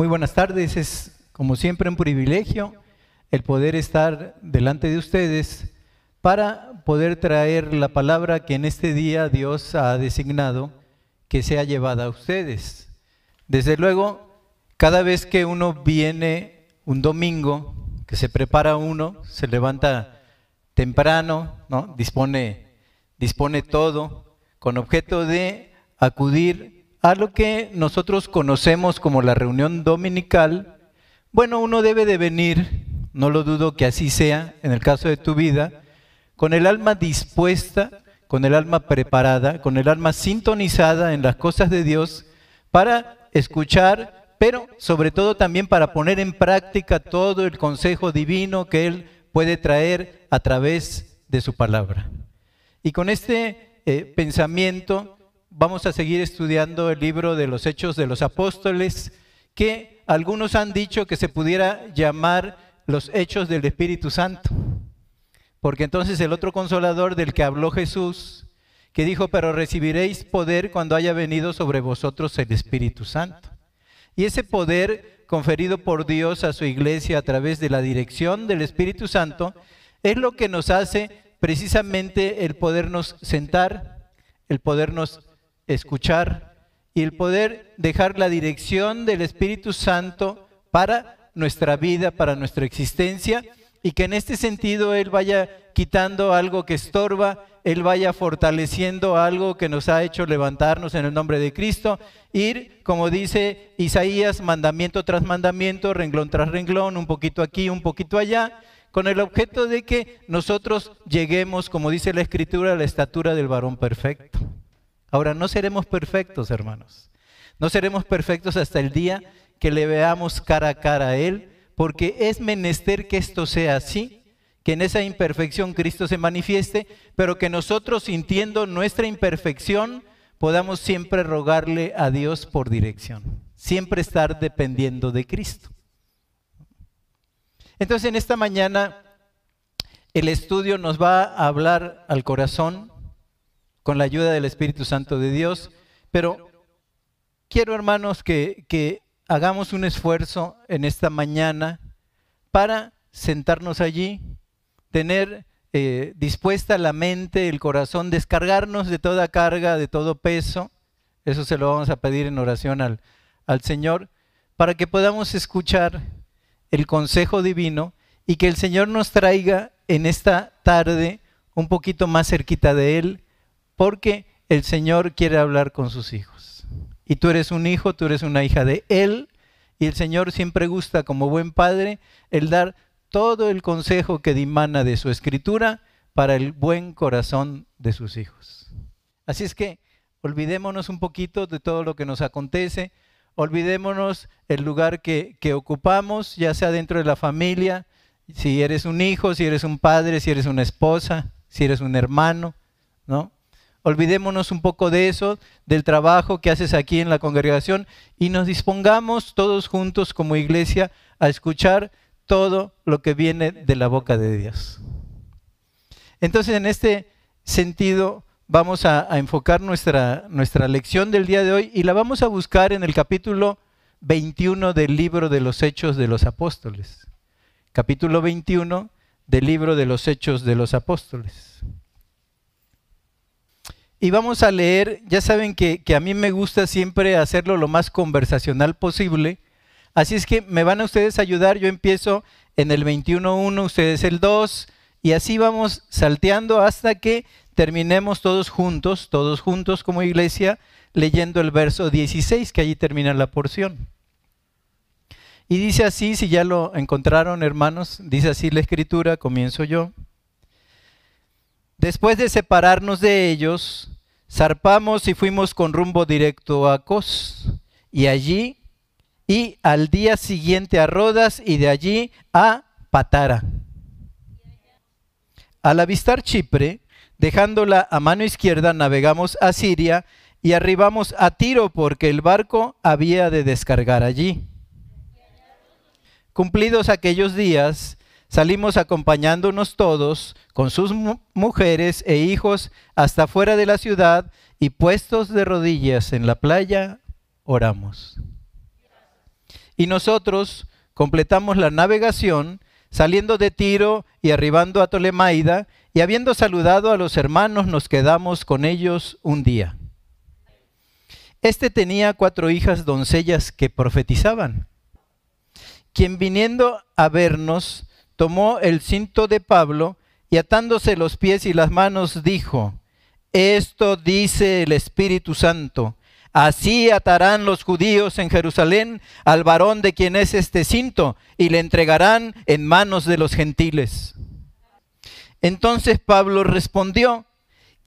Muy buenas tardes, es como siempre un privilegio el poder estar delante de ustedes para poder traer la palabra que en este día Dios ha designado que sea llevada a ustedes. Desde luego, cada vez que uno viene un domingo, que se prepara uno, se levanta temprano, ¿no? dispone, dispone todo con objeto de acudir a lo que nosotros conocemos como la reunión dominical, bueno, uno debe de venir, no lo dudo que así sea en el caso de tu vida, con el alma dispuesta, con el alma preparada, con el alma sintonizada en las cosas de Dios para escuchar, pero sobre todo también para poner en práctica todo el consejo divino que Él puede traer a través de su palabra. Y con este eh, pensamiento vamos a seguir estudiando el libro de los Hechos de los Apóstoles, que algunos han dicho que se pudiera llamar los Hechos del Espíritu Santo. Porque entonces el otro consolador del que habló Jesús, que dijo, pero recibiréis poder cuando haya venido sobre vosotros el Espíritu Santo. Y ese poder conferido por Dios a su iglesia a través de la dirección del Espíritu Santo es lo que nos hace precisamente el podernos sentar, el podernos escuchar y el poder dejar la dirección del Espíritu Santo para nuestra vida, para nuestra existencia, y que en este sentido Él vaya quitando algo que estorba, Él vaya fortaleciendo algo que nos ha hecho levantarnos en el nombre de Cristo, ir, como dice Isaías, mandamiento tras mandamiento, renglón tras renglón, un poquito aquí, un poquito allá, con el objeto de que nosotros lleguemos, como dice la Escritura, a la estatura del varón perfecto. Ahora, no seremos perfectos, hermanos. No seremos perfectos hasta el día que le veamos cara a cara a Él, porque es menester que esto sea así, que en esa imperfección Cristo se manifieste, pero que nosotros sintiendo nuestra imperfección podamos siempre rogarle a Dios por dirección, siempre estar dependiendo de Cristo. Entonces en esta mañana el estudio nos va a hablar al corazón con la ayuda del Espíritu Santo de Dios. Pero quiero, hermanos, que, hagamos un esfuerzo en esta mañana para sentarnos allí, tener eh, dispuesta la mente, el corazón, descargarnos de toda carga, de todo peso. Eso se lo vamos a pedir en oración al, al Señor, para que podamos escuchar el consejo divino y que el Señor nos traiga en esta tarde un poquito más cerquita de Él porque el Señor quiere hablar con sus hijos. Y tú eres un hijo, tú eres una hija de Él, y el Señor siempre gusta, como buen padre, el dar todo el consejo que dimana de su escritura para el buen corazón de sus hijos. Así es que olvidémonos un poquito de todo lo que nos acontece, olvidémonos el lugar que, que ocupamos, ya sea dentro de la familia, si eres un hijo, si eres un padre, si eres una esposa, si eres un hermano, ¿no? Olvidémonos un poco de eso, del trabajo que haces aquí en la congregación y nos dispongamos todos juntos como iglesia a escuchar todo lo que viene de la boca de Dios. Entonces, en este sentido, vamos a, enfocar nuestra, nuestra lección del día de hoy y la vamos a buscar en el capítulo 21 del libro de los Hechos de los Apóstoles. Capítulo 21 del libro de los Hechos de los Apóstoles. Y vamos a leer, ya saben que, a mí me gusta siempre hacerlo lo más conversacional posible. Así es que me van a ustedes ayudar. Yo empiezo en el 21.1, ustedes el 2, y así vamos salteando hasta que terminemos todos juntos, todos juntos como iglesia, leyendo el verso 16, que allí termina la porción. Y dice así, si ya lo encontraron hermanos, dice así la escritura, comienzo yo. Después de separarnos de ellos, zarpamos y fuimos con rumbo directo a Cos, y allí, y al día siguiente a Rodas, y de allí a Patara. Al avistar Chipre, dejándola a mano izquierda, navegamos a Siria y arribamos a Tiro porque el barco había de descargar allí. Cumplidos aquellos días, Salimos acompañándonos todos con sus mujeres e hijos hasta fuera de la ciudad y puestos de rodillas en la playa, oramos. Y nosotros completamos la navegación saliendo de Tiro y arribando a Tolemaida, y habiendo saludado a los hermanos nos quedamos con ellos un día. Este tenía cuatro hijas doncellas que profetizaban, quien viniendo a vernos tomó el cinto de Pablo y atándose los pies y las manos dijo, esto dice el Espíritu Santo, así atarán los judíos en Jerusalén al varón de quien es este cinto y le entregarán en manos de los gentiles. Entonces Pablo respondió,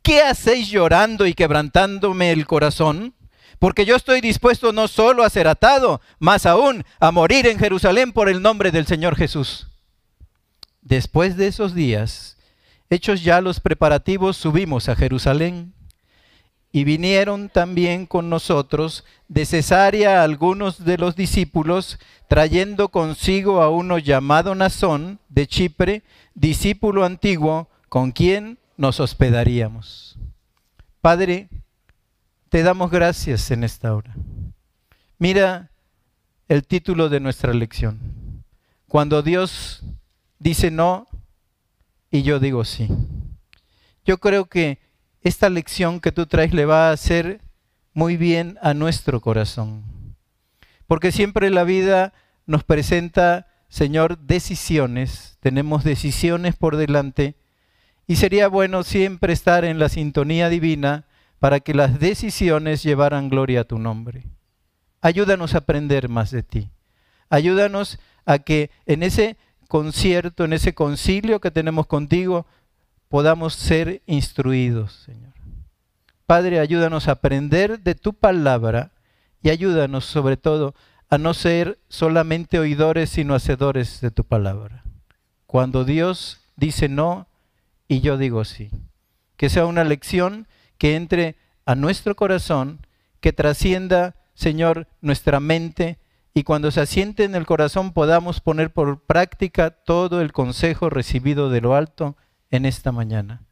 ¿qué hacéis llorando y quebrantándome el corazón? Porque yo estoy dispuesto no solo a ser atado, más aún a morir en Jerusalén por el nombre del Señor Jesús. Después de esos días, hechos ya los preparativos, subimos a Jerusalén. Y vinieron también con nosotros de Cesarea algunos de los discípulos, trayendo consigo a uno llamado Nazón de Chipre, discípulo antiguo, con quien nos hospedaríamos. Padre, te damos gracias en esta hora. Mira el título de nuestra lección. Cuando Dios dice no y yo digo sí. Yo creo que esta lección que tú traes le va a hacer muy bien a nuestro corazón. Porque siempre la vida nos presenta, Señor, decisiones. Tenemos decisiones por delante. Y sería bueno siempre estar en la sintonía divina para que las decisiones llevaran gloria a tu nombre. Ayúdanos a aprender más de ti. Ayúdanos a que en ese concierto, en ese concilio que tenemos contigo, podamos ser instruidos, Señor. Padre, ayúdanos a aprender de tu palabra y ayúdanos sobre todo a no ser solamente oidores, sino hacedores de tu palabra. Cuando Dios dice no y yo digo sí. Que sea una lección que entre a nuestro corazón, que trascienda, Señor, nuestra mente y cuando se asiente en el corazón podamos poner por práctica todo el consejo recibido de lo alto en esta mañana.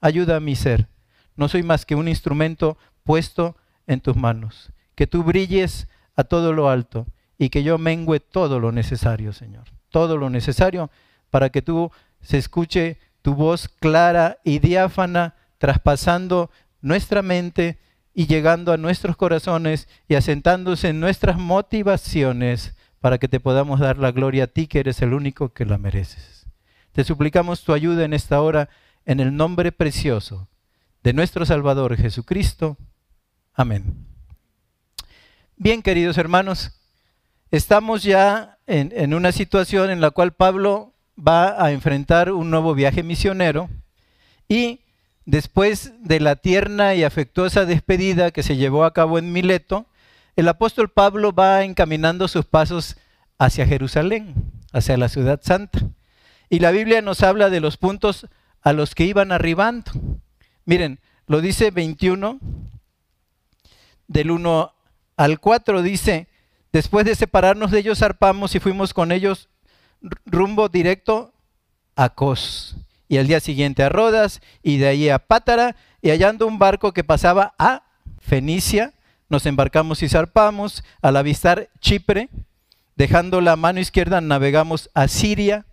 Ayuda a mi ser. No soy más que un instrumento puesto en tus manos. Que tú brilles a todo lo alto y que yo mengüe todo lo necesario, Señor. Todo lo necesario para que tú se escuche tu voz clara y diáfana traspasando nuestra mente y llegando a nuestros corazones y asentándose en nuestras motivaciones para que te podamos dar la gloria a ti que eres el único que la mereces. Te suplicamos tu ayuda en esta hora en el nombre precioso de nuestro Salvador Jesucristo. Amén. Bien, queridos hermanos, estamos ya en, en una situación en la cual Pablo va a enfrentar un nuevo viaje misionero y Después de la tierna y afectuosa despedida que se llevó a cabo en Mileto, el apóstol Pablo va encaminando sus pasos hacia Jerusalén, hacia la ciudad santa. Y la Biblia nos habla de los puntos a los que iban arribando. Miren, lo dice 21, del 1 al 4, dice, después de separarnos de ellos zarpamos y fuimos con ellos rumbo directo a Cos y al día siguiente a Rodas, y de ahí a Pátara, y hallando un barco que pasaba a Fenicia, nos embarcamos y zarpamos, al avistar Chipre, dejando la mano izquierda navegamos a Siria,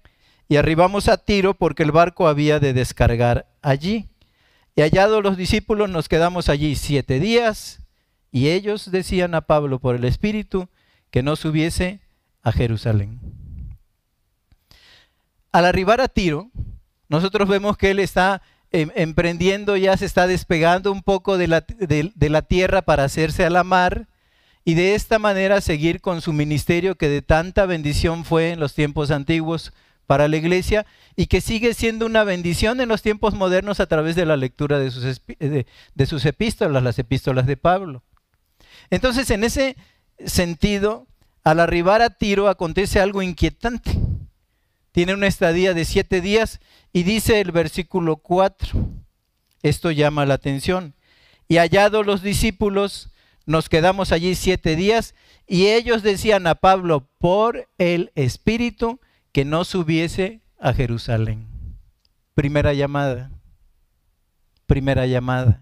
y arribamos a Tiro porque el barco había de descargar allí. Y hallados los discípulos nos quedamos allí siete días, y ellos decían a Pablo por el Espíritu que no subiese a Jerusalén. Al arribar a Tiro, nosotros vemos que él está em, emprendiendo, ya se está despegando un poco de la, tierra para hacerse a la mar y de esta manera seguir con su ministerio que de tanta bendición fue en los tiempos antiguos para la iglesia y que sigue siendo una bendición en los tiempos modernos a través de la lectura de sus epístolas, las epístolas de Pablo. Entonces, en ese sentido, al arribar a Tiro acontece algo inquietante. Tiene una estadía de siete días y dice el versículo 4, esto llama la atención. Y hallados los discípulos, nos quedamos allí siete días y ellos decían a Pablo por el Espíritu que no subiese a Jerusalén. Primera llamada. Primera llamada.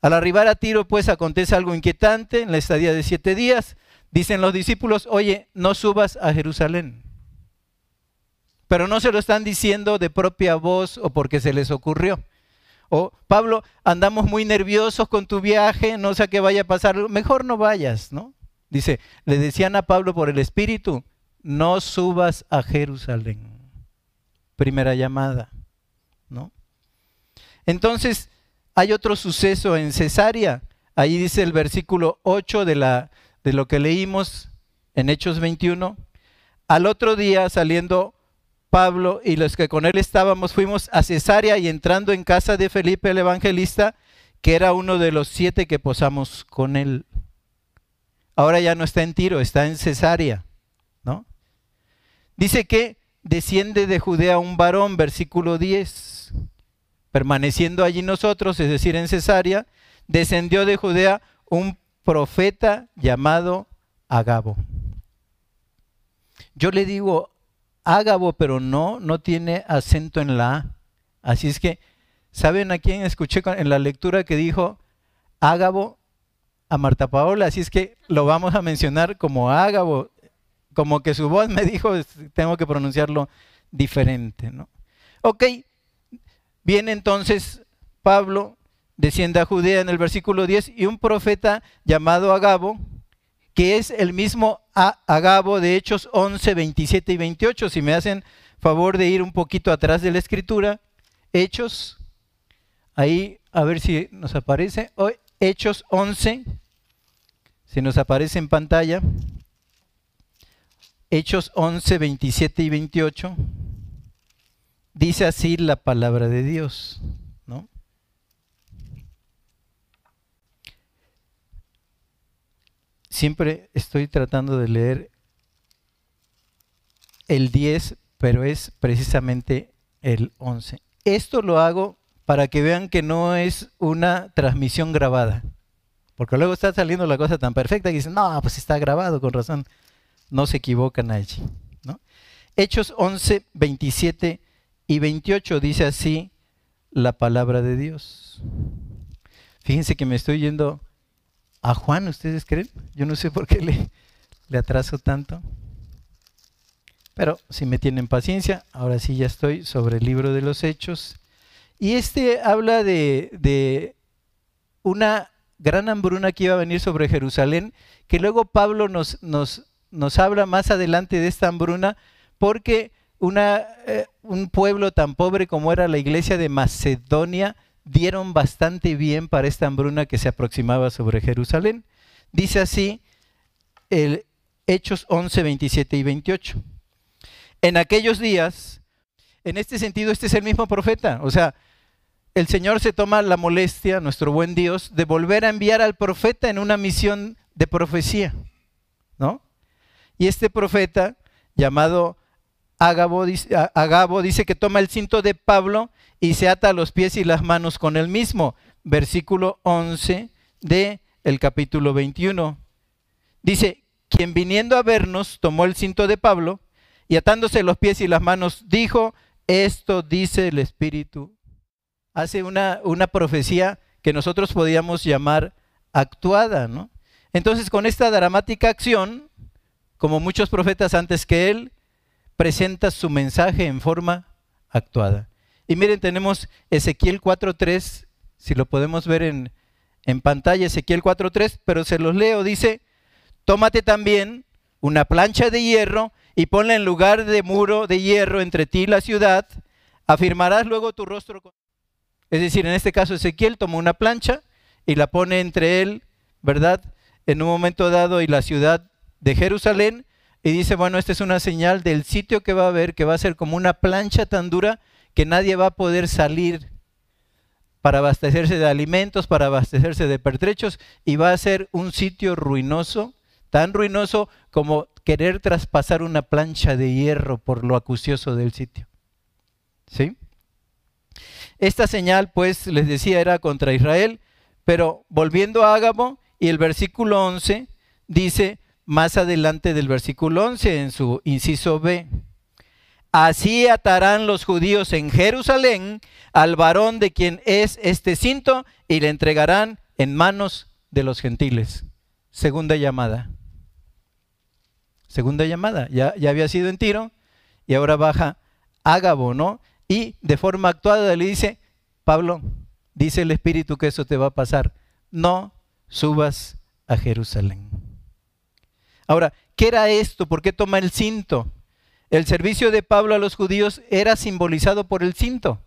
Al arribar a Tiro, pues acontece algo inquietante en la estadía de siete días. dicen los discípulos, oye, no subas a Jerusalén. Pero no se lo están diciendo de propia voz o porque se les ocurrió. O Pablo, andamos muy nerviosos con tu viaje, no sé qué vaya a pasar, mejor no vayas, ¿no? Dice, le decían a Pablo por el Espíritu, no subas a Jerusalén. Primera llamada, ¿no? Entonces, hay otro suceso en Cesarea. Ahí dice el versículo 8 de, la, de lo que leímos en Hechos 21. Al otro día, saliendo Pablo y los que con él estábamos, fuimos a Cesarea y entrando en casa de Felipe el evangelista, que era uno de los siete que posamos con él. Ahora ya no está en Tiro, está en Cesarea, ¿no? Dice que desciende de Judea un varón, versículo 10. Permaneciendo allí nosotros, es decir, en Cesarea, descendió de Judea un profeta llamado Agabo. Yo le digo Ágabo, pero no, no tiene acento en la A. Así es que, ¿saben a quién escuché en la lectura que dijo Ágabo a Marta Paola? Así es que lo vamos a mencionar como Ágabo, como que su voz me dijo, tengo que pronunciarlo diferente, ¿no? Ok, viene entonces Pablo, desciende a Judea en el versículo 10, y un profeta llamado Agabo, que es el mismo Agabo de Hechos 11, 27 y 28. Si me hacen favor de ir un poquito atrás de la escritura, Hechos, ahí a ver si nos aparece, Hechos 11, si nos aparece en pantalla, Hechos 11, 27 y 28, dice así la palabra de Dios. Siempre estoy tratando de leer el 10, pero es precisamente el 11. Esto lo hago para que vean que no es una transmisión grabada. Porque luego está saliendo la cosa tan perfecta que dicen, no, pues está grabado, con razón. No se equivocan allí. ¿no? Hechos 11, 27 y 28 dice así la palabra de Dios. Fíjense que me estoy yendo a Juan, ¿ustedes creen? Yo no sé por qué le, le atraso tanto. Pero si me tienen paciencia, ahora sí ya estoy sobre el libro de los hechos. Y este habla de, de una gran hambruna que iba a venir sobre Jerusalén, que luego Pablo nos, nos, nos habla más adelante de esta hambruna, porque una, eh, un pueblo tan pobre como era la iglesia de Macedonia, dieron bastante bien para esta hambruna que se aproximaba sobre Jerusalén. Dice así el Hechos 11, 27 y 28. En aquellos días, en este sentido, este es el mismo profeta. O sea, el Señor se toma la molestia, nuestro buen Dios, de volver a enviar al profeta en una misión de profecía. ¿No? Y este profeta, llamado Agabo dice, que toma el cinto de Pablo y se ata los pies y las manos con él mismo. Versículo 11 de el capítulo 21. Dice, quien viniendo a vernos tomó el cinto de Pablo y atándose los pies y las manos dijo, esto dice el Espíritu. Hace una, una profecía que nosotros podíamos llamar actuada, ¿no? Entonces con esta dramática acción, como muchos profetas antes que él, presenta su mensaje en forma actuada. Y miren, tenemos Ezequiel 4.3, si lo podemos ver en, en pantalla, Ezequiel 4.3, pero se los leo, dice, tómate también una plancha de hierro y ponla en lugar de muro de hierro entre ti y la ciudad, afirmarás luego tu rostro. Con... Es decir, en este caso Ezequiel tomó una plancha y la pone entre él, ¿verdad? En un momento dado y la ciudad de Jerusalén y dice, bueno, esta es una señal del sitio que va a haber, que va a ser como una plancha tan dura que nadie va a poder salir para abastecerse de alimentos, para abastecerse de pertrechos, y va a ser un sitio ruinoso, tan ruinoso como querer traspasar una plancha de hierro por lo acucioso del sitio. ¿Sí? Esta señal, pues, les decía, era contra Israel, pero volviendo a Ágabo, y el versículo 11 dice, más adelante del versículo 11, en su inciso B. Así atarán los judíos en Jerusalén al varón de quien es este cinto y le entregarán en manos de los gentiles. Segunda llamada. segunda llamada. Ya, ya había sido en Tiro y ahora baja Ágabo, ¿no? Y de forma actuada le dice, Pablo, dice el Espíritu que eso te va a pasar. No subas a Jerusalén. Ahora, ¿qué era esto? ¿Por qué toma el cinto? El servicio de Pablo a los judíos era simbolizado por el cinto.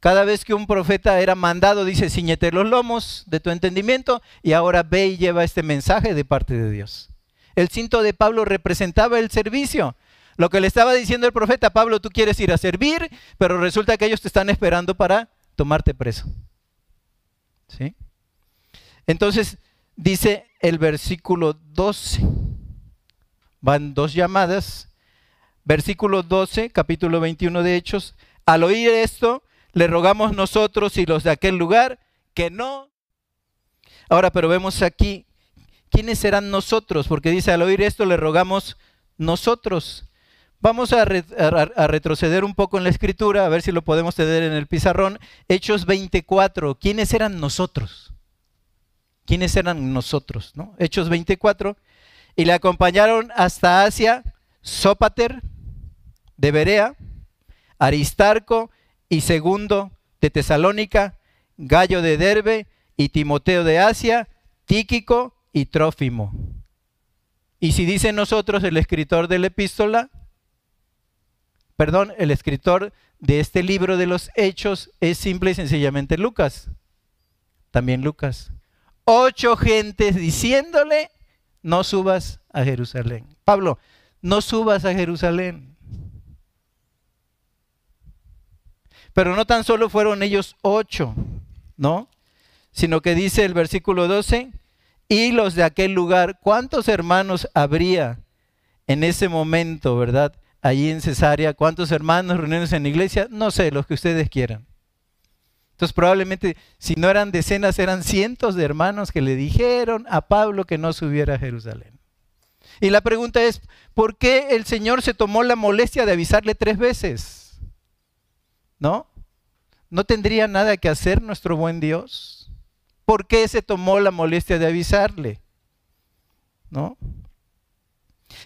Cada vez que un profeta era mandado, dice, ciñete los lomos de tu entendimiento y ahora ve y lleva este mensaje de parte de Dios. El cinto de Pablo representaba el servicio. Lo que le estaba diciendo el profeta, Pablo, tú quieres ir a servir, pero resulta que ellos te están esperando para tomarte preso. ¿Sí? Entonces, dice el versículo 12, van dos llamadas, versículo 12, capítulo 21 de Hechos, al oír esto, le rogamos nosotros y los de aquel lugar que no. Ahora, pero vemos aquí, ¿quiénes serán nosotros? Porque dice, al oír esto le rogamos nosotros. Vamos a, retroceder un poco en la escritura, a ver si lo podemos tener en el pizarrón. Hechos 24, ¿quiénes eran nosotros? ¿Quiénes eran nosotros? ¿no? Hechos 24. Y le acompañaron hasta Asia Sópater de Berea, Aristarco y segundo de Tesalónica, Gallo de Derbe y Timoteo de Asia, Tíquico y Trófimo. Y si dice nosotros el escritor de la epístola, perdón, el escritor de este libro de los hechos es simple y sencillamente Lucas. También Lucas. Ocho gentes diciéndole, no subas a Jerusalén. Pablo, no subas a Jerusalén. Pero no tan solo fueron ellos ocho, ¿no? Sino que dice el versículo 12, y los de aquel lugar, ¿cuántos hermanos habría en ese momento, verdad? Allí en Cesarea, ¿cuántos hermanos reunidos en la iglesia? No sé, los que ustedes quieran. Entonces probablemente si no eran decenas, eran cientos de hermanos que le dijeron a Pablo que no subiera a Jerusalén. Y la pregunta es, ¿por qué el Señor se tomó la molestia de avisarle tres veces? ¿No? ¿No tendría nada que hacer nuestro buen Dios? ¿Por qué se tomó la molestia de avisarle? ¿No?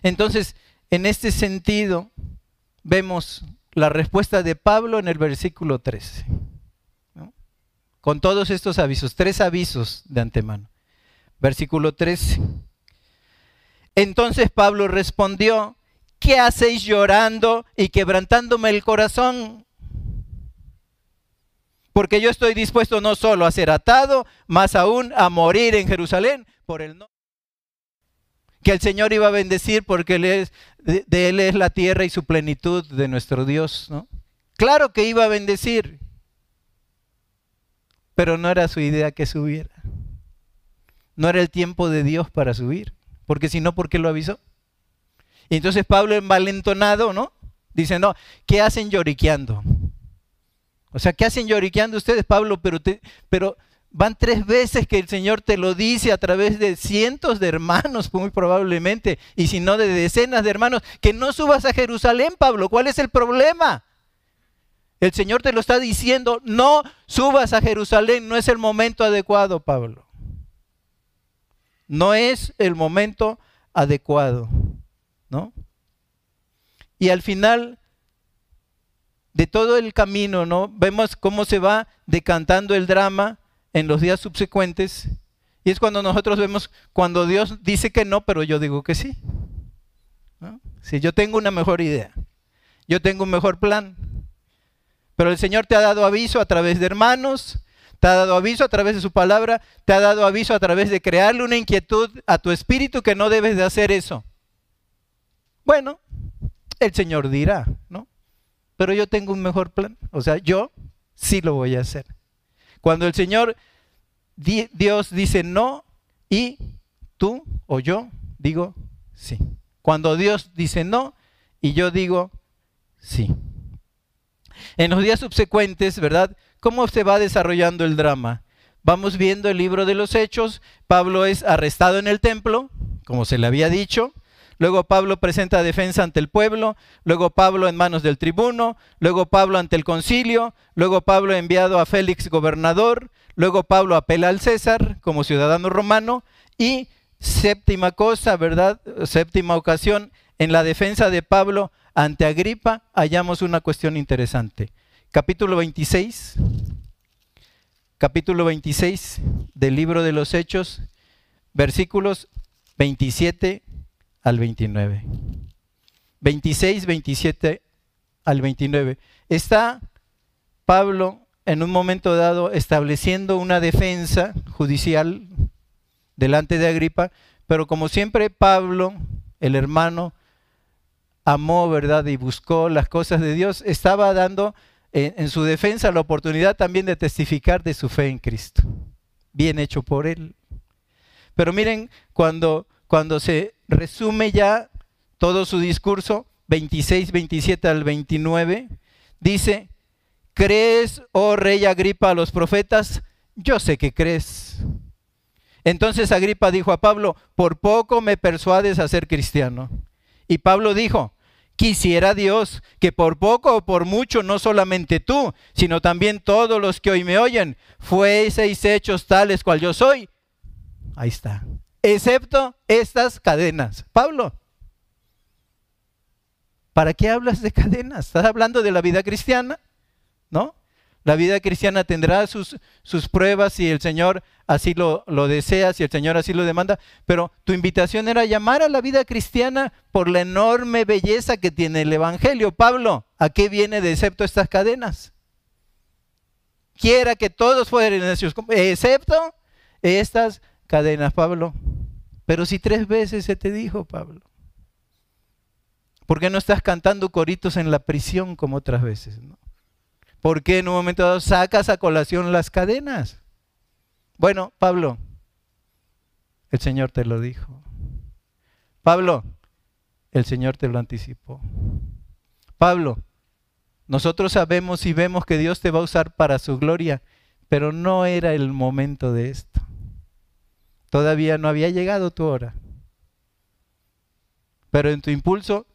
Entonces, en este sentido, vemos la respuesta de Pablo en el versículo 13. Con todos estos avisos, tres avisos de antemano. Versículo 13. Entonces Pablo respondió, ¿qué hacéis llorando y quebrantándome el corazón? Porque yo estoy dispuesto no solo a ser atado, más aún a morir en Jerusalén por el no. Que el Señor iba a bendecir porque él es, de, Él es la tierra y su plenitud de nuestro Dios. Claro que iba a bendecir, pero no era su idea que subiera. No era el tiempo de Dios para subir, porque si no, ¿por qué lo avisó? Y entonces Pablo envalentonado, ¿no? Dice, no, ¿qué hacen lloriqueando? O sea, ¿qué hacen lloriqueando ustedes, Pablo? Pero, pero van tres veces que el Señor te lo dice a través de cientos de hermanos, muy probablemente, y si no de decenas de hermanos, que no subas a Jerusalén, Pablo. ¿Cuál es el problema? El Señor te lo está diciendo, no subas a Jerusalén, no es el momento adecuado, Pablo. No es el momento adecuado, ¿no? Y al final de todo el camino, ¿no? Vemos cómo se va decantando el drama en los días subsecuentes. Y es cuando nosotros vemos cuando Dios dice que no, pero yo digo que sí. Si yo tengo una mejor idea, yo tengo un mejor plan. Pero el Señor te ha dado aviso a través de hermanos, te ha dado aviso a través de su palabra, te ha dado aviso a través de crearle una inquietud a tu espíritu que no debes de hacer eso. Bueno, el Señor dirá, ¿no? pero yo tengo un mejor plan. O sea, yo sí lo voy a hacer. Cuando el Señor, Dios dice no y tú o yo digo sí. Cuando Dios dice no y yo digo sí. En los días subsecuentes, ¿verdad? ¿Cómo se va desarrollando el drama? Vamos viendo el libro de los hechos. Pablo es arrestado en el templo, como se le había dicho. Luego Pablo presenta defensa ante el pueblo, luego Pablo en manos del tribuno, luego Pablo ante el concilio, luego Pablo enviado a Félix gobernador, luego Pablo apela al César como ciudadano romano y séptima cosa, ¿verdad? Séptima ocasión en la defensa de Pablo ante Agripa, hallamos una cuestión interesante. Capítulo 26, capítulo 26 del libro de los Hechos, versículos 27 al 29. 26, 27 al 29. Está Pablo en un momento dado estableciendo una defensa judicial delante de Agripa, pero como siempre Pablo, el hermano, amó, ¿verdad? Y buscó las cosas de Dios, estaba dando en, en, su defensa la oportunidad también de testificar de su fe en Cristo. Bien hecho por él. Pero miren, cuando, cuando se resume ya todo su discurso, 26, 27 al 29, dice, ¿crees, oh rey Agripa, a los profetas? Yo sé que crees. Entonces Agripa dijo a Pablo, por poco me persuades a ser cristiano. Y Pablo dijo, quisiera Dios que por poco o por mucho, no solamente tú, sino también todos los que hoy me oyen, fueseis hechos tales cual yo soy. Ahí está. Excepto estas cadenas. Pablo, ¿para qué hablas de cadenas? ¿Estás hablando de la vida cristiana? ¿No? La vida cristiana tendrá sus, sus pruebas si el Señor así lo, lo, desea, si el Señor así lo demanda, pero tu invitación era llamar a la vida cristiana por la enorme belleza que tiene el Evangelio. Pablo, ¿a qué viene de excepto estas cadenas? Quiera que todos fueran excepto estas cadenas, Pablo. Pero si tres veces se te dijo, Pablo, ¿por qué no estás cantando coritos en la prisión como otras veces? ¿no? ¿Por qué en un momento dado sacas a colación las cadenas? Bueno, Pablo, el Señor te lo dijo. Pablo, el Señor te lo anticipó. Pablo, nosotros sabemos y vemos que Dios te va a usar para su gloria, pero no era el momento de esto. Todavía no había llegado tu hora. Pero en tu impulso,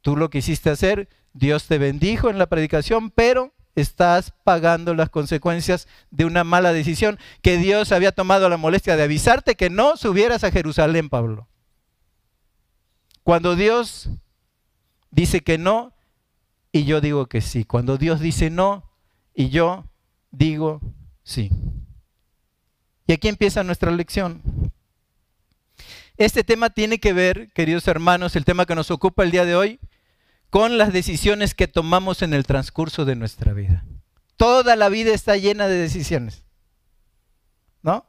tú lo quisiste hacer, Dios te bendijo en la predicación, pero estás pagando las consecuencias de una mala decisión que Dios había tomado la molestia de avisarte que no subieras a Jerusalén, Pablo. Cuando Dios dice que no y yo digo que sí. Cuando Dios dice no y yo digo sí. Y aquí empieza nuestra lección. Este tema tiene que ver, queridos hermanos, el tema que nos ocupa el día de hoy, con las decisiones que tomamos en el transcurso de nuestra vida. Toda la vida está llena de decisiones. ¿No?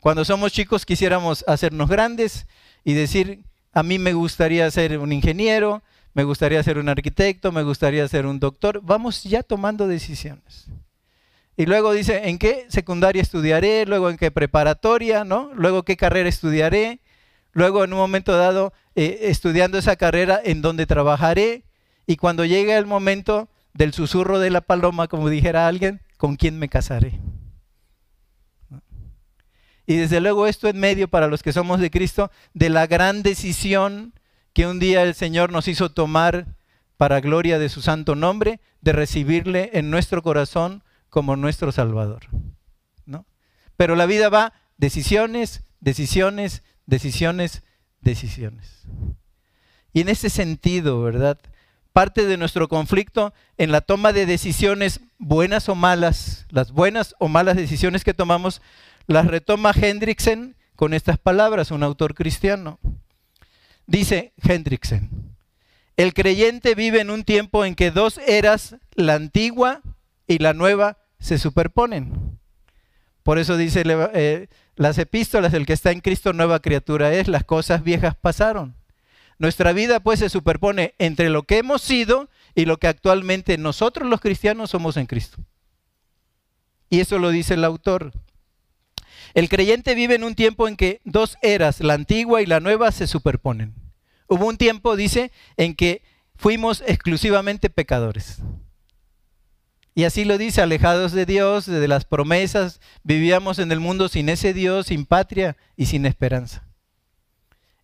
Cuando somos chicos quisiéramos hacernos grandes y decir, a mí me gustaría ser un ingeniero, me gustaría ser un arquitecto, me gustaría ser un doctor. Vamos ya tomando decisiones. Y luego dice, ¿en qué secundaria estudiaré? Luego, ¿en qué preparatoria? ¿No? Luego, ¿qué carrera estudiaré? Luego, en un momento dado, eh, estudiando esa carrera, en donde trabajaré. Y cuando llegue el momento del susurro de la paloma, como dijera alguien, ¿con quién me casaré? Y desde luego esto en medio para los que somos de Cristo, de la gran decisión que un día el Señor nos hizo tomar para gloria de su santo nombre, de recibirle en nuestro corazón como nuestro Salvador. ¿no? Pero la vida va decisiones, decisiones, decisiones, decisiones. Y en ese sentido, ¿verdad? Parte de nuestro conflicto en la toma de decisiones buenas o malas, las buenas o malas decisiones que tomamos, las retoma Hendrickson con estas palabras, un autor cristiano. Dice Hendrickson, el creyente vive en un tiempo en que dos eras, la antigua y la nueva, se superponen. Por eso dice eh, las epístolas, el que está en Cristo nueva criatura es, las cosas viejas pasaron. Nuestra vida pues se superpone entre lo que hemos sido y lo que actualmente nosotros los cristianos somos en Cristo. Y eso lo dice el autor. El creyente vive en un tiempo en que dos eras, la antigua y la nueva, se superponen. Hubo un tiempo, dice, en que fuimos exclusivamente pecadores. Y así lo dice, alejados de Dios, de las promesas, vivíamos en el mundo sin ese Dios, sin patria y sin esperanza.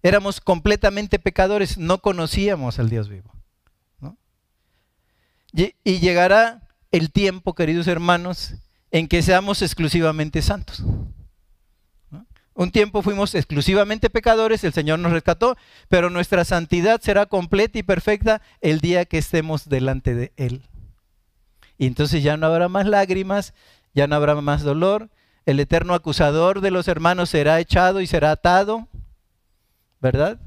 Éramos completamente pecadores, no conocíamos al Dios vivo. Y, llegará el tiempo, queridos hermanos, en que seamos exclusivamente santos. Un tiempo fuimos exclusivamente pecadores, el Señor nos rescató, pero nuestra santidad será completa y perfecta el día que estemos delante de Él. Y entonces ya no habrá más lágrimas, ya no habrá más dolor, el eterno acusador de los hermanos será echado y será atado, ¿verdad?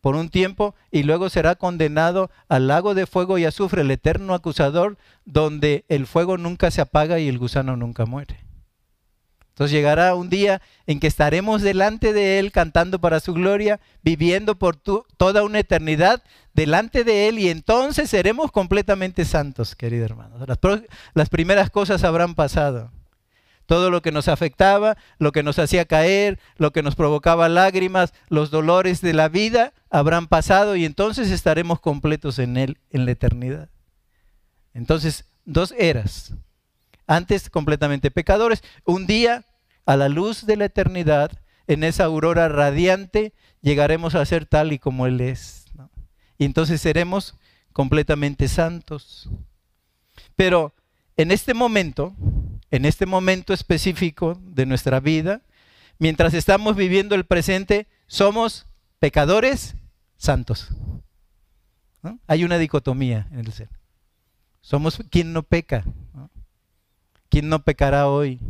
Por un tiempo y luego será condenado al lago de fuego y azufre, el eterno acusador, donde el fuego nunca se apaga y el gusano nunca muere. Entonces llegará un día en que estaremos delante de Él cantando para su gloria, viviendo por toda una eternidad delante de Él y entonces seremos completamente santos, querido hermano. Las, las primeras cosas habrán pasado. Todo lo que nos afectaba, lo que nos hacía caer, lo que nos provocaba lágrimas, los dolores de la vida habrán pasado y entonces estaremos completos en Él en la eternidad. Entonces, dos eras. Antes completamente pecadores. Un día a la luz de la eternidad, en esa aurora radiante, llegaremos a ser tal y como Él es. Y entonces seremos completamente santos. Pero en este momento, en este momento específico de nuestra vida, mientras estamos viviendo el presente, somos pecadores santos. Hay una dicotomía en el ser. Somos quien no peca. ¿Quién no pecará hoy?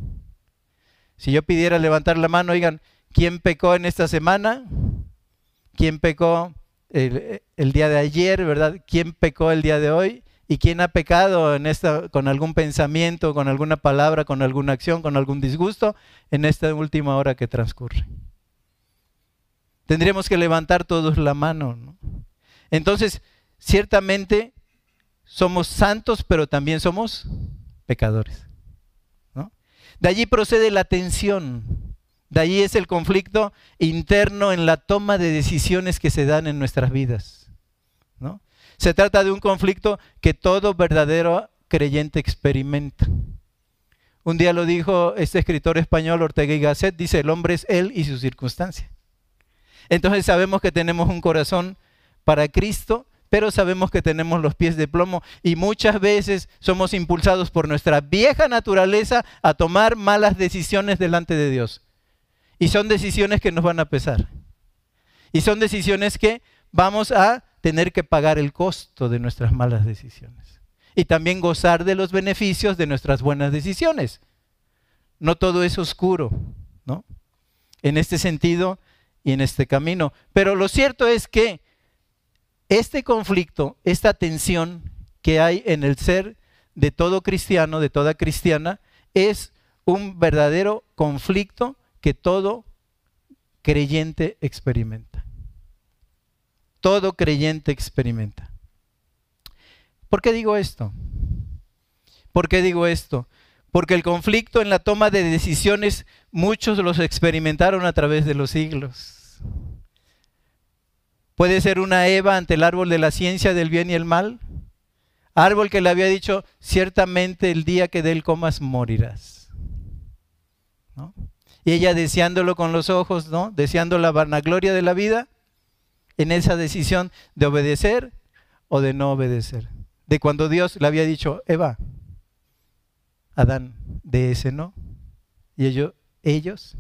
Si yo pidiera levantar la mano, oigan, ¿quién pecó en esta semana? ¿Quién pecó el, día de ayer, verdad? ¿Quién pecó el día de hoy? ¿Y quién ha pecado en esta, con algún pensamiento, con alguna palabra, con alguna acción, con algún disgusto en esta última hora que transcurre? Tendríamos que levantar todos la mano. ¿no? Entonces, ciertamente somos santos, pero también somos pecadores. De allí procede la tensión. De allí es el conflicto interno en la toma de decisiones que se dan en nuestras vidas. ¿no? Se trata de un conflicto que todo verdadero creyente experimenta. Un día lo dijo este escritor español Ortega y Gasset, dice, el hombre es él y su circunstancia. Entonces sabemos que tenemos un corazón para Cristo, pero sabemos que tenemos los pies de plomo y muchas veces somos impulsados por nuestra vieja naturaleza a tomar malas decisiones delante de Dios. Y son decisiones que nos van a pesar. Y son decisiones que vamos a tener que pagar el costo de nuestras malas decisiones. Y también gozar de los beneficios de nuestras buenas decisiones. No todo es oscuro, ¿no? En este sentido y en este camino. Pero lo cierto es que este conflicto, esta tensión que hay en el ser de todo cristiano, de toda cristiana, es un verdadero conflicto que todo creyente experimenta. Todo creyente experimenta. ¿Por qué digo esto? ¿Por qué digo esto? Porque el conflicto en la toma de decisiones muchos los experimentaron a través de los siglos. Puede ser una Eva ante el árbol de la ciencia del bien y el mal. Árbol que le había dicho, ciertamente el día que de él comas morirás. Y ella deseándolo con los ojos, ¿no? Deseando la vanagloria de la vida, en esa decisión de obedecer o de no obedecer. De cuando Dios le había dicho, Eva, Adán, de ese no. Y ellos, ellos,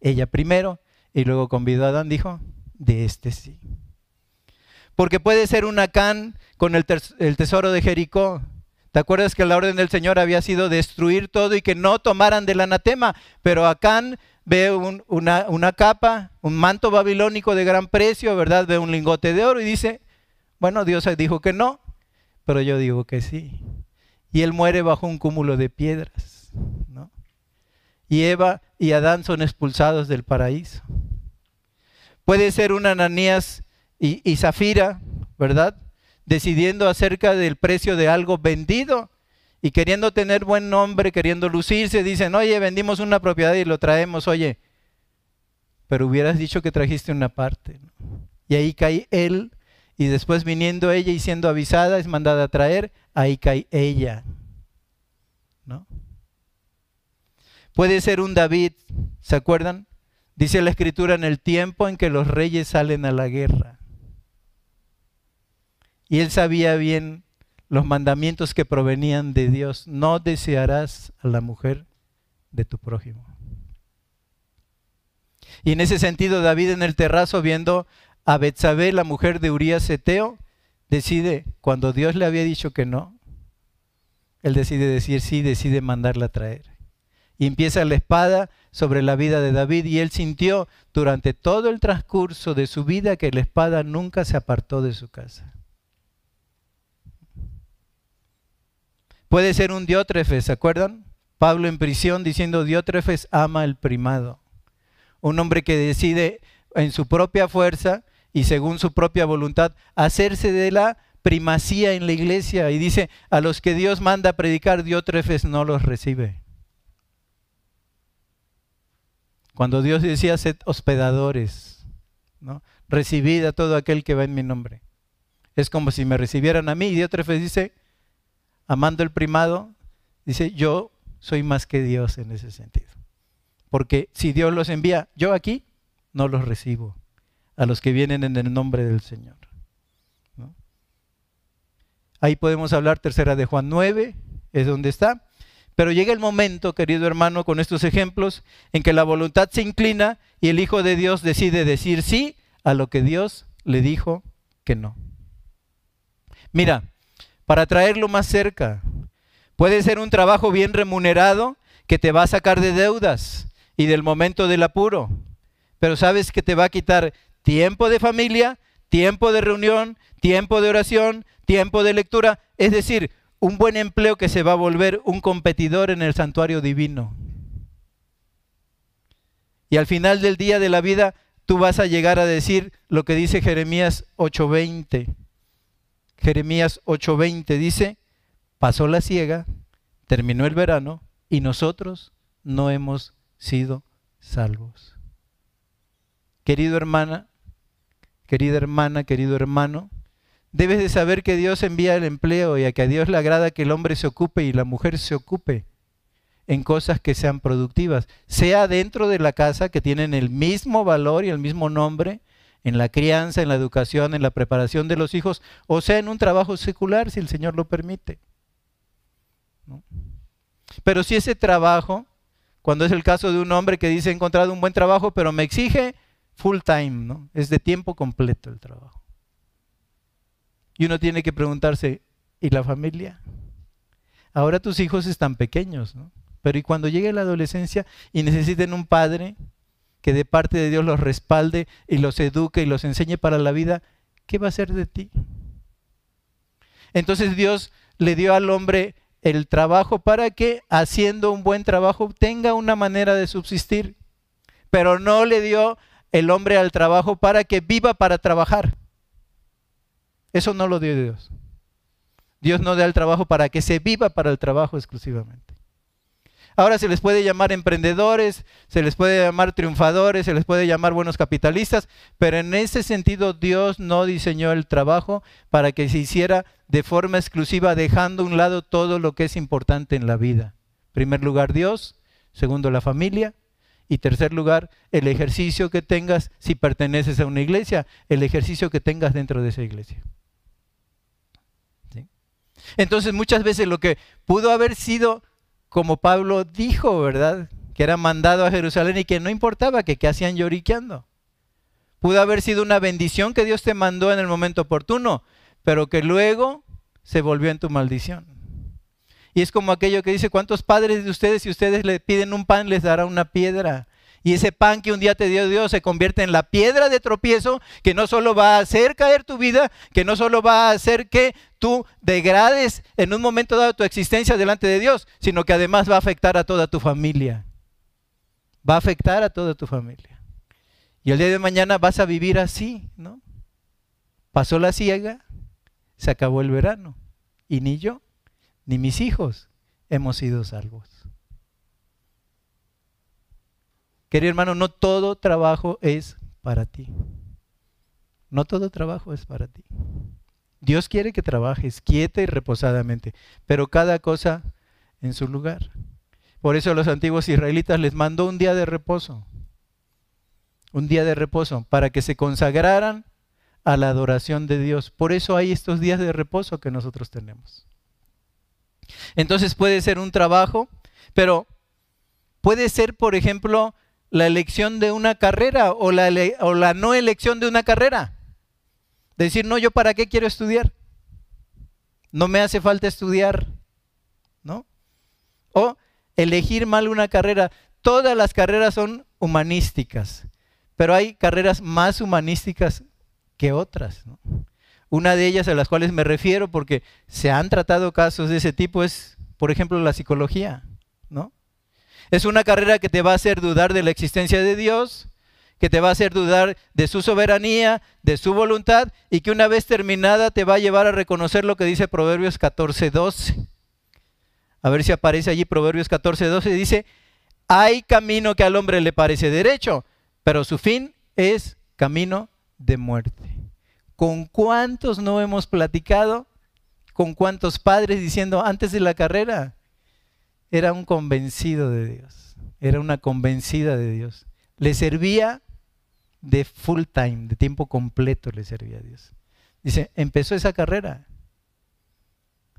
ella primero, y luego convidó a Adán, dijo, de este sí. Porque puede ser un Acán con el, tesoro de Jericó. ¿Te acuerdas que la orden del Señor había sido destruir todo y que no tomaran del anatema? Pero Acán ve una, una, capa, un manto babilónico de gran precio, ¿verdad? Ve un lingote de oro y dice, bueno, Dios dijo que no, pero yo digo que sí. Y él muere bajo un cúmulo de piedras, ¿no? Y Eva y Adán son expulsados del paraíso. Puede ser un Ananías y, Zafira, ¿verdad? Decidiendo acerca del precio de algo vendido y queriendo tener buen nombre, queriendo lucirse, dicen, oye, vendimos una propiedad y lo traemos, oye, pero hubieras dicho que trajiste una parte. Y ahí cae él, y después viniendo ella y siendo avisada, es mandada a traer, ahí cae ella. ¿No? Puede ser un David, ¿se acuerdan? Dice la escritura en el tiempo en que los reyes salen a la guerra. Y él sabía bien los mandamientos que provenían de Dios. No desearás a la mujer de tu prójimo. Y en ese sentido, David en el terrazo, viendo a Betsabé, la mujer de Urías Eteo, decide, cuando Dios le había dicho que no, él decide decir sí, decide mandarla a traer. Y empieza la espada sobre la vida de David y él sintió durante todo el transcurso de su vida que la espada nunca se apartó de su casa. Puede ser un diótrefes, ¿se acuerdan? Pablo en prisión diciendo diótrefes ama el primado. Un hombre que decide en su propia fuerza y según su propia voluntad hacerse de la primacía en la iglesia y dice, a los que Dios manda a predicar, Diótrefes no los recibe. Cuando Dios decía, sed hospedadores, ¿no? recibid a todo aquel que va en mi nombre. Es como si me recibieran a mí. Y Diótrefes dice, amando el primado, dice, yo soy más que Dios en ese sentido. Porque si Dios los envía, yo aquí no los recibo, a los que vienen en el nombre del Señor. Ahí podemos hablar tercera de Juan 9, es donde está. Pero llega el momento, querido hermano, con estos ejemplos, en que la voluntad se inclina y el Hijo de Dios decide decir sí a lo que Dios le dijo que no. Mira, para traerlo más cerca, puede ser un trabajo bien remunerado que te va a sacar de deudas y del momento del apuro, pero sabes que te va a quitar tiempo de familia, tiempo de reunión, tiempo de oración, tiempo de lectura, es decir, un buen empleo que se va a volver un competidor en el santuario divino. Y al final del día de la vida, tú vas a llegar a decir lo que dice Jeremías 8:20. Jeremías 8:20 dice, pasó la siega, terminó el verano y nosotros no hemos sido salvos. Querido hermana, querida hermana, querido hermano, Debes de saber que Dios envía el empleo y a que a Dios le agrada que el hombre se ocupe y la mujer se ocupe en cosas que sean productivas, sea dentro de la casa que tienen el mismo valor y el mismo nombre, en la crianza, en la educación, en la preparación de los hijos, o sea en un trabajo secular, si el Señor lo permite. Pero si ese trabajo, cuando es el caso de un hombre que dice he encontrado un buen trabajo, pero me exige full time, ¿no? es de tiempo completo el trabajo. Y uno tiene que preguntarse, ¿y la familia? Ahora tus hijos están pequeños, ¿no? Pero ¿y cuando llegue la adolescencia y necesiten un padre que de parte de Dios los respalde y los eduque y los enseñe para la vida, ¿qué va a hacer de ti? Entonces Dios le dio al hombre el trabajo para que, haciendo un buen trabajo, tenga una manera de subsistir. Pero no le dio el hombre al trabajo para que viva para trabajar. Eso no lo dio Dios. Dios no da el trabajo para que se viva para el trabajo exclusivamente. Ahora se les puede llamar emprendedores, se les puede llamar triunfadores, se les puede llamar buenos capitalistas, pero en ese sentido Dios no diseñó el trabajo para que se hiciera de forma exclusiva, dejando a un lado todo lo que es importante en la vida. En primer lugar Dios, segundo la familia y tercer lugar el ejercicio que tengas si perteneces a una iglesia, el ejercicio que tengas dentro de esa iglesia. Entonces muchas veces lo que pudo haber sido, como Pablo dijo, ¿verdad? Que era mandado a Jerusalén y que no importaba que qué hacían lloriqueando. Pudo haber sido una bendición que Dios te mandó en el momento oportuno, pero que luego se volvió en tu maldición. Y es como aquello que dice, ¿cuántos padres de ustedes, si ustedes le piden un pan, les dará una piedra? Y ese pan que un día te dio Dios se convierte en la piedra de tropiezo que no solo va a hacer caer tu vida, que no solo va a hacer que tú degrades en un momento dado tu existencia delante de Dios, sino que además va a afectar a toda tu familia. Va a afectar a toda tu familia. Y el día de mañana vas a vivir así, ¿no? Pasó la ciega, se acabó el verano. Y ni yo, ni mis hijos hemos sido salvos. Querido hermano, no todo trabajo es para ti. No todo trabajo es para ti. Dios quiere que trabajes quieta y reposadamente, pero cada cosa en su lugar. Por eso a los antiguos israelitas les mandó un día de reposo. Un día de reposo para que se consagraran a la adoración de Dios. Por eso hay estos días de reposo que nosotros tenemos. Entonces puede ser un trabajo, pero puede ser, por ejemplo, la elección de una carrera o la, o la no elección de una carrera. Decir, no, yo para qué quiero estudiar. No me hace falta estudiar, ¿no? O elegir mal una carrera. Todas las carreras son humanísticas, pero hay carreras más humanísticas que otras. Una de ellas a las cuales me refiero porque se han tratado casos de ese tipo es, por ejemplo, la psicología, ¿no? Es una carrera que te va a hacer dudar de la existencia de Dios, que te va a hacer dudar de su soberanía, de su voluntad, y que una vez terminada te va a llevar a reconocer lo que dice Proverbios 14, 12. A ver si aparece allí Proverbios 14, 12. Dice, hay camino que al hombre le parece derecho, pero su fin es camino de muerte. ¿Con cuántos no hemos platicado? ¿Con cuántos padres diciendo antes de la carrera? era un convencido de Dios, era una convencida de Dios. Le servía de full time, de tiempo completo le servía a Dios. Dice, empezó esa carrera.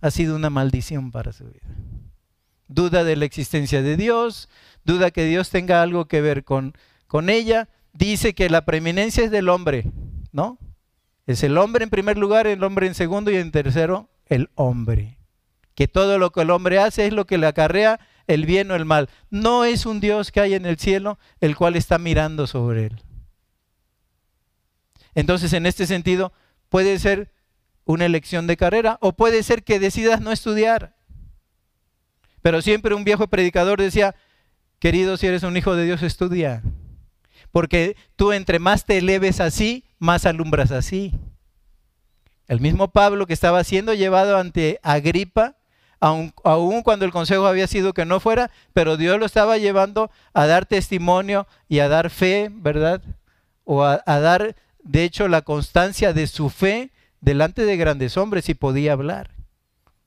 Ha sido una maldición para su vida. Duda de la existencia de Dios, duda que Dios tenga algo que ver con, con ella. Dice que la preeminencia es del hombre, ¿no? Es el hombre en primer lugar, el hombre en segundo y en tercero el hombre que todo lo que el hombre hace es lo que le acarrea el bien o el mal. No es un Dios que hay en el cielo el cual está mirando sobre él. Entonces, en este sentido, puede ser una elección de carrera o puede ser que decidas no estudiar. Pero siempre un viejo predicador decía, querido, si eres un hijo de Dios, estudia. Porque tú entre más te eleves así, más alumbras así. El mismo Pablo que estaba siendo llevado ante Agripa, aun, cuando el consejo había sido que no fuera, pero Dios lo estaba llevando a dar testimonio y a dar fe, ¿verdad? O a, a dar, de hecho, la constancia de su fe delante de grandes hombres y podía hablar.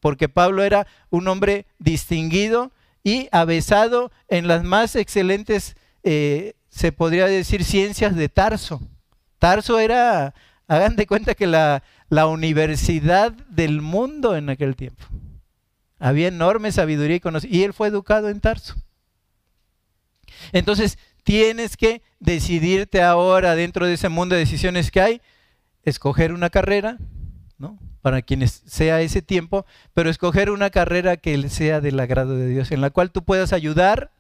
Porque Pablo era un hombre distinguido y avesado en las más excelentes, eh, se podría decir, ciencias de Tarso. Tarso era, hagan de cuenta que la, la universidad del mundo en aquel tiempo. Había enorme sabiduría y conocimiento. Y él fue educado en Tarso. Entonces, tienes que decidirte ahora dentro de ese mundo de decisiones que hay, escoger una carrera, ¿no? Para quienes sea ese tiempo, pero escoger una carrera que sea del agrado de Dios, en la cual tú puedas ayudar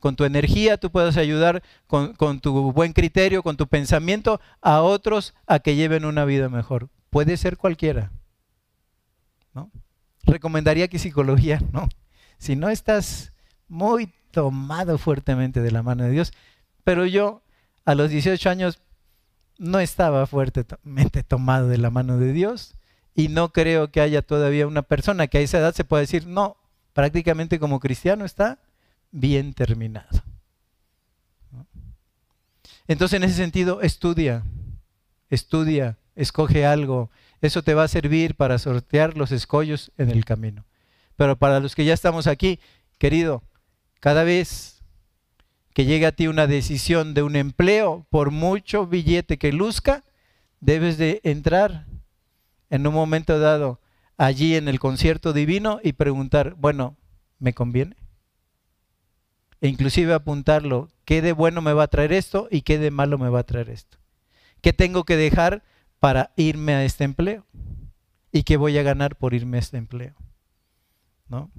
con tu energía, tú puedas ayudar con, con tu buen criterio, con tu pensamiento a otros a que lleven una vida mejor. Puede ser cualquiera, ¿no? recomendaría que psicología, ¿no? Si no estás muy tomado fuertemente de la mano de Dios, pero yo a los 18 años no estaba fuertemente tomado de la mano de Dios y no creo que haya todavía una persona que a esa edad se pueda decir, no, prácticamente como cristiano está bien terminado. Entonces en ese sentido, estudia, estudia, escoge algo, eso te va a servir para sortear los escollos en el camino. Pero para los que ya estamos aquí, querido, cada vez que llegue a ti una decisión de un empleo, por mucho billete que luzca, debes de entrar en un momento dado allí en el concierto divino y preguntar, bueno, ¿me conviene? E inclusive apuntarlo, ¿qué de bueno me va a traer esto y qué de malo me va a traer esto? ¿Qué tengo que dejar para irme a este empleo? ¿Y qué voy a ganar por irme a este empleo? ¿No?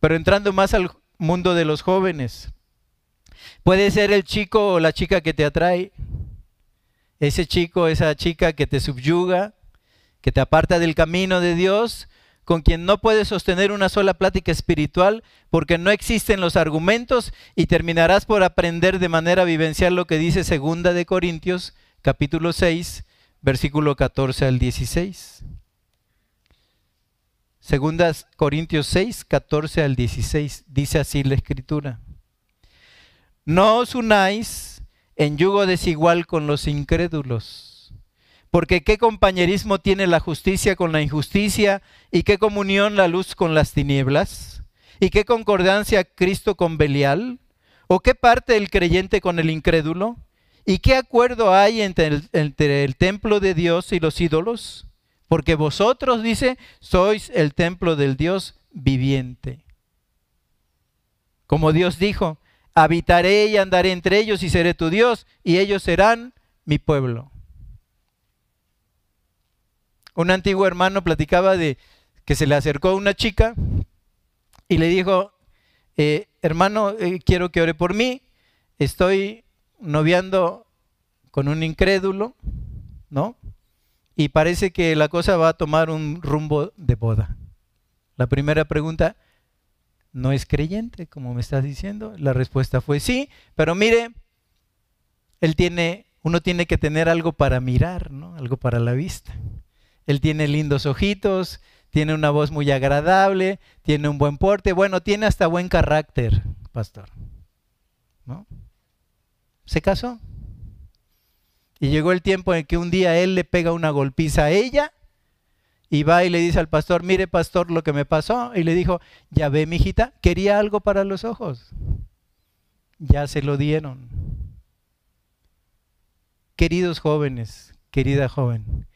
Pero entrando más al mundo de los jóvenes, puede ser el chico o la chica que te atrae, ese chico, esa chica que te subyuga, que te aparta del camino de Dios, con quien no puedes sostener una sola plática espiritual porque no existen los argumentos y terminarás por aprender de manera vivencial lo que dice segunda de Corintios capítulo 6, versículo 14 al 16. Segundas Corintios 6, 14 al 16, dice así la escritura. No os unáis en yugo desigual con los incrédulos, porque qué compañerismo tiene la justicia con la injusticia y qué comunión la luz con las tinieblas y qué concordancia Cristo con Belial o qué parte el creyente con el incrédulo ¿Y qué acuerdo hay entre el, templo de Dios y los ídolos? Porque vosotros, dice, sois el templo del Dios viviente. Como Dios dijo, habitaré y andaré entre ellos y seré tu Dios y ellos serán mi pueblo. Un antiguo hermano platicaba de que se le acercó una chica y le dijo, eh, hermano, eh, quiero que ore por mí, estoy noviando con un incrédulo, ¿no? Y parece que la cosa va a tomar un rumbo de boda. La primera pregunta, ¿no es creyente, como me estás diciendo? La respuesta fue sí, pero mire, él tiene, uno tiene que tener algo para mirar, ¿no? Algo para la vista. Él tiene lindos ojitos, tiene una voz muy agradable, tiene un buen porte, bueno, tiene hasta buen carácter, pastor. ¿No? Se casó. Y llegó el tiempo en que un día él le pega una golpiza a ella y va y le dice al pastor, mire pastor lo que me pasó. Y le dijo, ya ve, mijita, quería algo para los ojos. Ya se lo dieron. Queridos jóvenes, querida joven,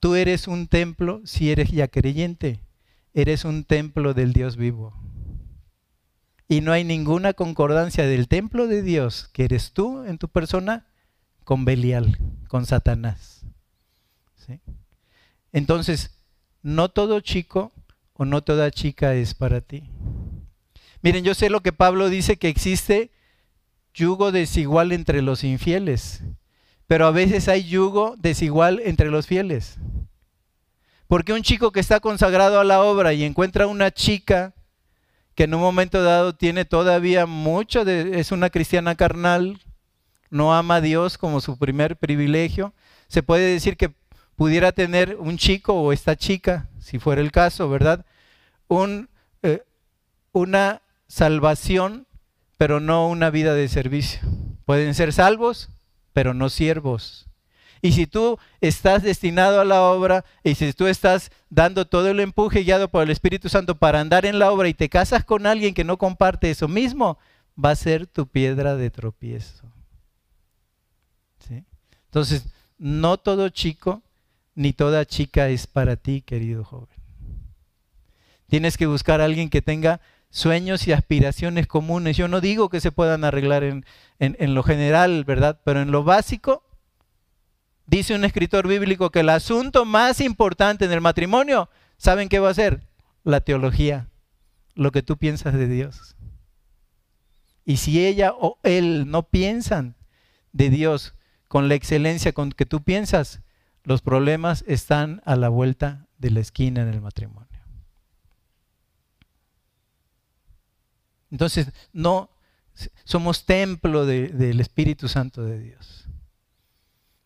tú eres un templo, si eres ya creyente, eres un templo del Dios vivo. Y no hay ninguna concordancia del templo de Dios que eres tú en tu persona con Belial, con Satanás. Entonces, no todo chico o no toda chica es para ti. Miren, yo sé lo que Pablo dice que existe yugo desigual entre los infieles, pero a veces hay yugo desigual entre los fieles. Porque un chico que está consagrado a la obra y encuentra una chica que en un momento dado tiene todavía mucho de, es una cristiana carnal, no ama a Dios como su primer privilegio, se puede decir que pudiera tener un chico o esta chica, si fuera el caso, ¿verdad? Eh, una salvación, pero no una vida de servicio. Pueden ser salvos, pero no siervos. Y si tú estás destinado a la obra y si tú estás dando todo el empuje guiado por el Espíritu Santo para andar en la obra y te casas con alguien que no comparte eso mismo, va a ser tu piedra de tropiezo. Entonces, no todo chico ni toda chica es para ti, querido joven. Tienes que buscar a alguien que tenga sueños y aspiraciones comunes. Yo no digo que se puedan arreglar en, en, lo general, ¿verdad? Pero en lo básico, dice un escritor bíblico que el asunto más importante en el matrimonio, ¿saben qué va a ser? La teología, lo que tú piensas de Dios. Y si ella o él no piensan de Dios con la excelencia con que tú piensas, los problemas están a la vuelta de la esquina en el matrimonio. Entonces, no somos templo del Espíritu Santo de Dios.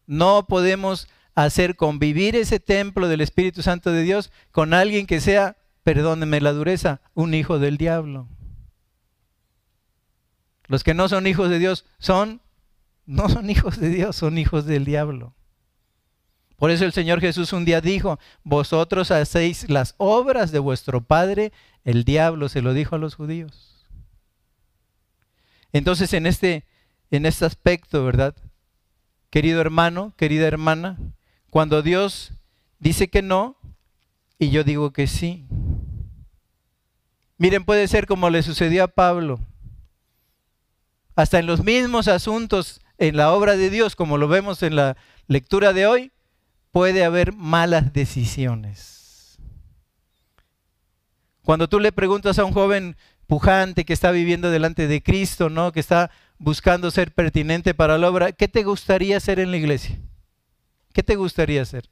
No podemos hacer convivir ese templo del Espíritu Santo de Dios con alguien que sea, perdónenme la dureza, un hijo del diablo. Los que no son hijos de Dios son no son hijos de Dios, son hijos del diablo. Por eso el Señor Jesús un día dijo, vosotros hacéis las obras de vuestro Padre, el diablo se lo dijo a los judíos. Entonces en este, en este aspecto, ¿verdad? Querido hermano, querida hermana, cuando Dios dice que no y yo digo que sí. Miren, puede ser como le sucedió a Pablo. Hasta en los mismos asuntos en la obra de Dios, como lo vemos en la lectura de hoy, puede haber malas decisiones. Cuando tú le preguntas a un joven pujante que está viviendo delante de Cristo, ¿no? que está buscando ser pertinente para la obra, ¿qué te gustaría hacer en la iglesia? ¿Qué te gustaría hacer?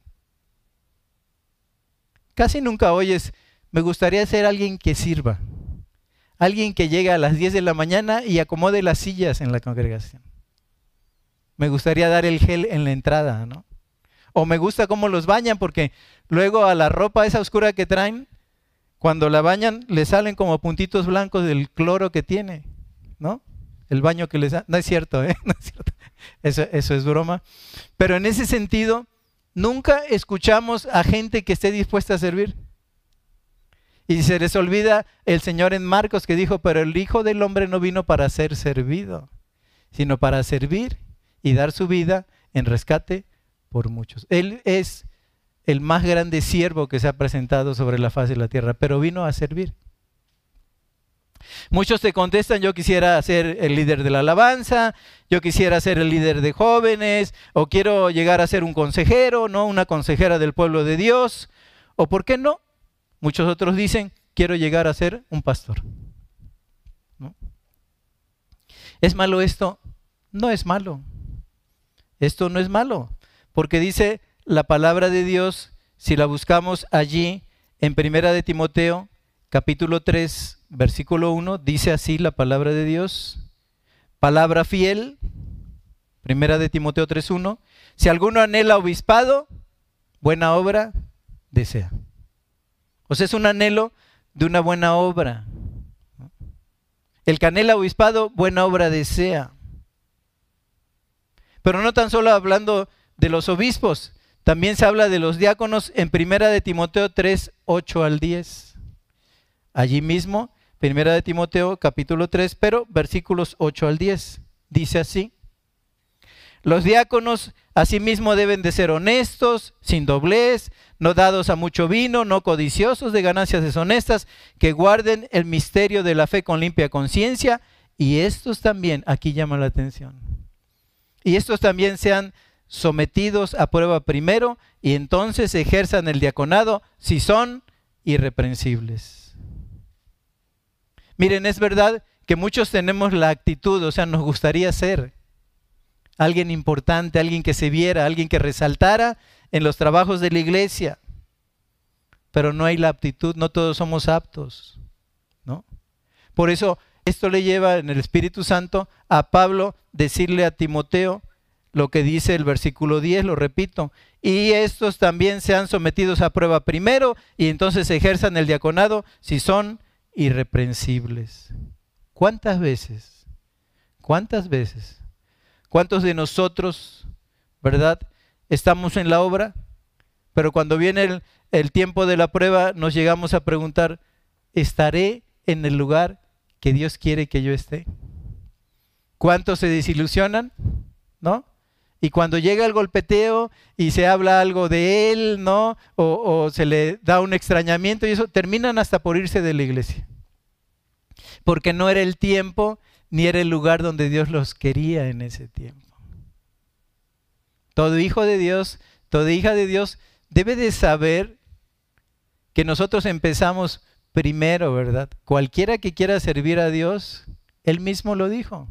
Casi nunca oyes, me gustaría ser alguien que sirva, alguien que llegue a las 10 de la mañana y acomode las sillas en la congregación. Me gustaría dar el gel en la entrada, ¿no? O me gusta cómo los bañan porque luego a la ropa esa oscura que traen, cuando la bañan le salen como puntitos blancos del cloro que tiene, ¿no? El baño que les da. No es cierto, ¿eh? No es cierto. Eso, eso es broma. Pero en ese sentido, nunca escuchamos a gente que esté dispuesta a servir. Y se les olvida el Señor en Marcos que dijo, pero el Hijo del Hombre no vino para ser servido, sino para servir y dar su vida en rescate por muchos. Él es el más grande siervo que se ha presentado sobre la faz de la tierra, pero vino a servir. Muchos te contestan, yo quisiera ser el líder de la alabanza, yo quisiera ser el líder de jóvenes, o quiero llegar a ser un consejero, ¿no? Una consejera del pueblo de Dios, o por qué no, muchos otros dicen, quiero llegar a ser un pastor. ¿Es malo esto? No es malo. Esto no es malo, porque dice la palabra de Dios, si la buscamos allí en Primera de Timoteo, capítulo 3, versículo 1, dice así la palabra de Dios, palabra fiel, Primera de Timoteo 3.1, si alguno anhela obispado, buena obra desea. O sea, es un anhelo de una buena obra. El que anhela obispado, buena obra desea. Pero no tan solo hablando de los obispos, también se habla de los diáconos en Primera de Timoteo 3, 8 al 10. Allí mismo, Primera de Timoteo capítulo 3, pero versículos 8 al 10. Dice así. Los diáconos asimismo deben de ser honestos, sin doblez, no dados a mucho vino, no codiciosos de ganancias deshonestas, que guarden el misterio de la fe con limpia conciencia. Y estos también, aquí llama la atención, y estos también sean sometidos a prueba primero y entonces ejerzan el diaconado si son irreprensibles. Miren, es verdad que muchos tenemos la actitud, o sea, nos gustaría ser alguien importante, alguien que se viera, alguien que resaltara en los trabajos de la iglesia, pero no hay la aptitud, no todos somos aptos, ¿no? Por eso esto le lleva en el Espíritu Santo a Pablo decirle a Timoteo, lo que dice el versículo 10, lo repito, y estos también sean sometidos a prueba primero y entonces ejerzan el diaconado si son irreprensibles. ¿Cuántas veces? ¿Cuántas veces? ¿Cuántos de nosotros, verdad, estamos en la obra, pero cuando viene el, el tiempo de la prueba nos llegamos a preguntar, ¿estaré en el lugar que Dios quiere que yo esté? ¿Cuántos se desilusionan? ¿No? Y cuando llega el golpeteo y se habla algo de él, ¿no? O, se le da un extrañamiento y eso, terminan hasta por irse de la iglesia. Porque no era el tiempo ni era el lugar donde Dios los quería en ese tiempo. Todo hijo de Dios, toda hija de Dios debe de saber que nosotros empezamos primero, ¿verdad? Cualquiera que quiera servir a Dios, Él mismo lo dijo.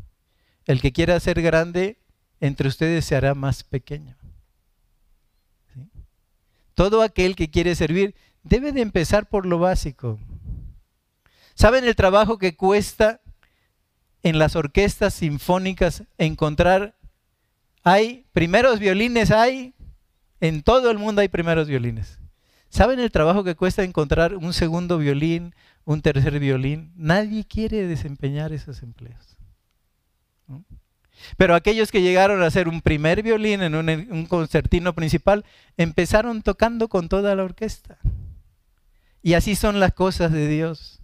El que quiera ser grande entre ustedes se hará más pequeño. Todo aquel que quiere servir debe de empezar por lo básico. ¿Saben el trabajo que cuesta en las orquestas sinfónicas encontrar? Hay primeros violines, hay, en todo el mundo hay primeros violines. ¿Saben el trabajo que cuesta encontrar un segundo violín, un tercer violín? Nadie quiere desempeñar esos empleos. Pero aquellos que llegaron a hacer un primer violín en un, concertino principal, empezaron tocando con toda la orquesta. Y así son las cosas de Dios.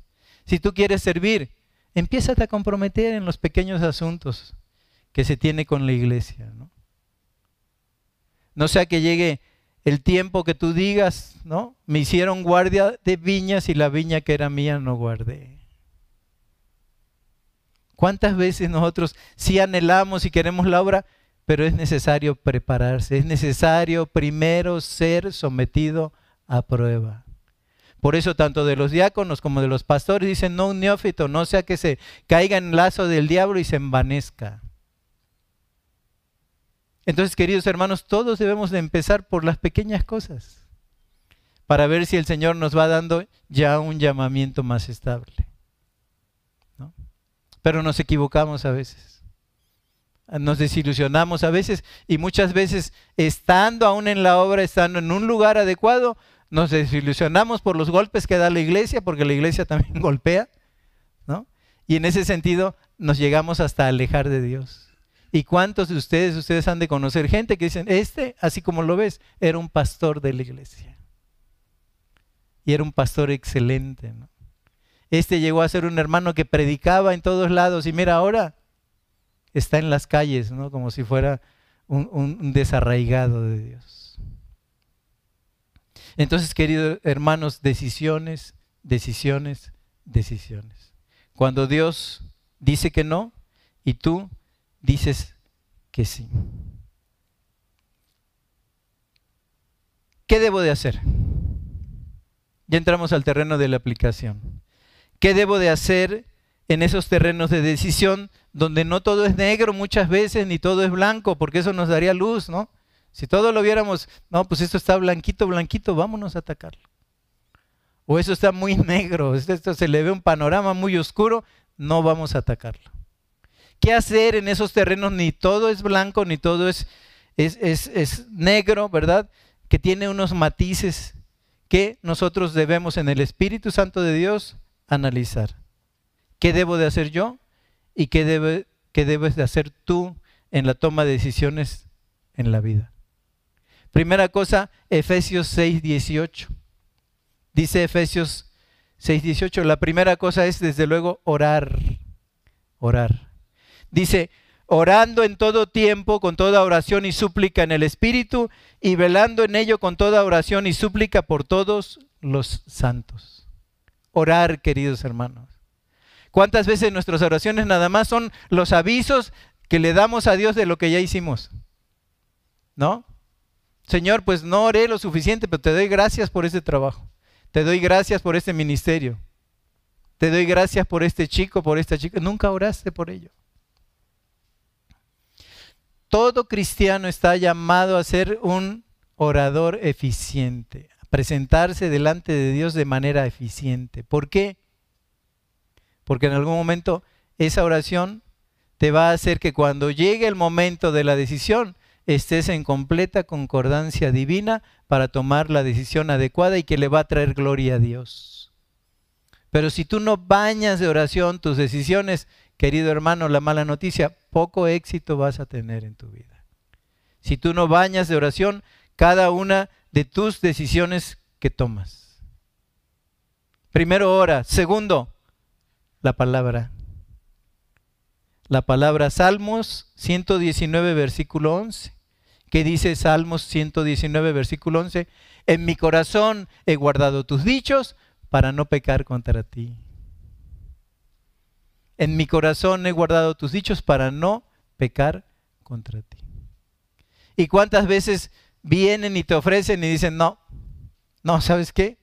Si tú quieres servir, empieza a comprometer en los pequeños asuntos que se tiene con la iglesia. ¿no? no sea que llegue el tiempo que tú digas, ¿no? Me hicieron guardia de viñas y la viña que era mía no guardé. ¿Cuántas veces nosotros sí anhelamos y queremos la obra, pero es necesario prepararse, es necesario primero ser sometido a prueba? Por eso tanto de los diáconos como de los pastores dicen, no un neófito, no sea que se caiga en lazo del diablo y se envanezca. Entonces, queridos hermanos, todos debemos de empezar por las pequeñas cosas para ver si el Señor nos va dando ya un llamamiento más estable pero nos equivocamos a veces. Nos desilusionamos a veces y muchas veces estando aún en la obra, estando en un lugar adecuado, nos desilusionamos por los golpes que da la iglesia, porque la iglesia también golpea, ¿no? Y en ese sentido nos llegamos hasta alejar de Dios. ¿Y cuántos de ustedes, ustedes han de conocer gente que dicen, este, así como lo ves, era un pastor de la iglesia? Y era un pastor excelente. Este llegó a ser un hermano que predicaba en todos lados y mira ahora está en las calles, ¿no? Como si fuera un, desarraigado de Dios. Entonces, queridos hermanos, decisiones, decisiones, decisiones. cuando Dios dice que no y tú dices que sí. ¿Qué debo de hacer? Ya entramos al terreno de la aplicación. ¿Qué debo de hacer en esos terrenos de decisión donde no todo es negro muchas veces ni todo es blanco, porque eso nos daría luz, ¿no? Si todo lo viéramos, no, pues esto está blanquito, blanquito, vámonos a atacarlo. O eso está muy negro, esto se le ve un panorama muy oscuro, no vamos a atacarlo. ¿Qué hacer en esos terrenos? Ni todo es blanco, ni todo es, es, es, es negro, ¿verdad? Que tiene unos matices que nosotros debemos en el Espíritu Santo de Dios analizar. ¿Qué debo de hacer yo? ¿Y qué, debe, qué debes de hacer tú en la toma de decisiones en la vida? Primera cosa, Efesios 6, 18. Dice Efesios 6, 18, la primera cosa es desde luego orar, orar. Dice, orando en todo tiempo, con toda oración y súplica en el Espíritu, y velando en ello con toda oración y súplica por todos los santos. Orar, queridos hermanos. ¿Cuántas veces nuestras oraciones nada más son los avisos que le damos a Dios de lo que ya hicimos? ¿No? Señor, pues no oré lo suficiente, pero te doy gracias por este trabajo. Te doy gracias por este ministerio. Te doy gracias por este chico, por esta chica. Nunca oraste por ello. Todo cristiano está llamado a ser un orador eficiente, a presentarse delante de Dios de manera eficiente. ¿Por qué? Porque en algún momento esa oración te va a hacer que cuando llegue el momento de la decisión estés en completa concordancia divina para tomar la decisión adecuada y que le va a traer gloria a Dios. Pero si tú no bañas de oración tus decisiones, querido hermano, la mala noticia, poco éxito vas a tener en tu vida. Si tú no bañas de oración cada una de tus decisiones que tomas. Primero, ora. Segundo, la palabra. La palabra Salmos 119, versículo 11. ¿Qué dice Salmos 119, versículo 11? En mi corazón he guardado tus dichos para no pecar contra ti. En mi corazón he guardado tus dichos para no pecar contra ti. ¿Y cuántas veces vienen y te ofrecen y dicen, no, no, ¿sabes qué?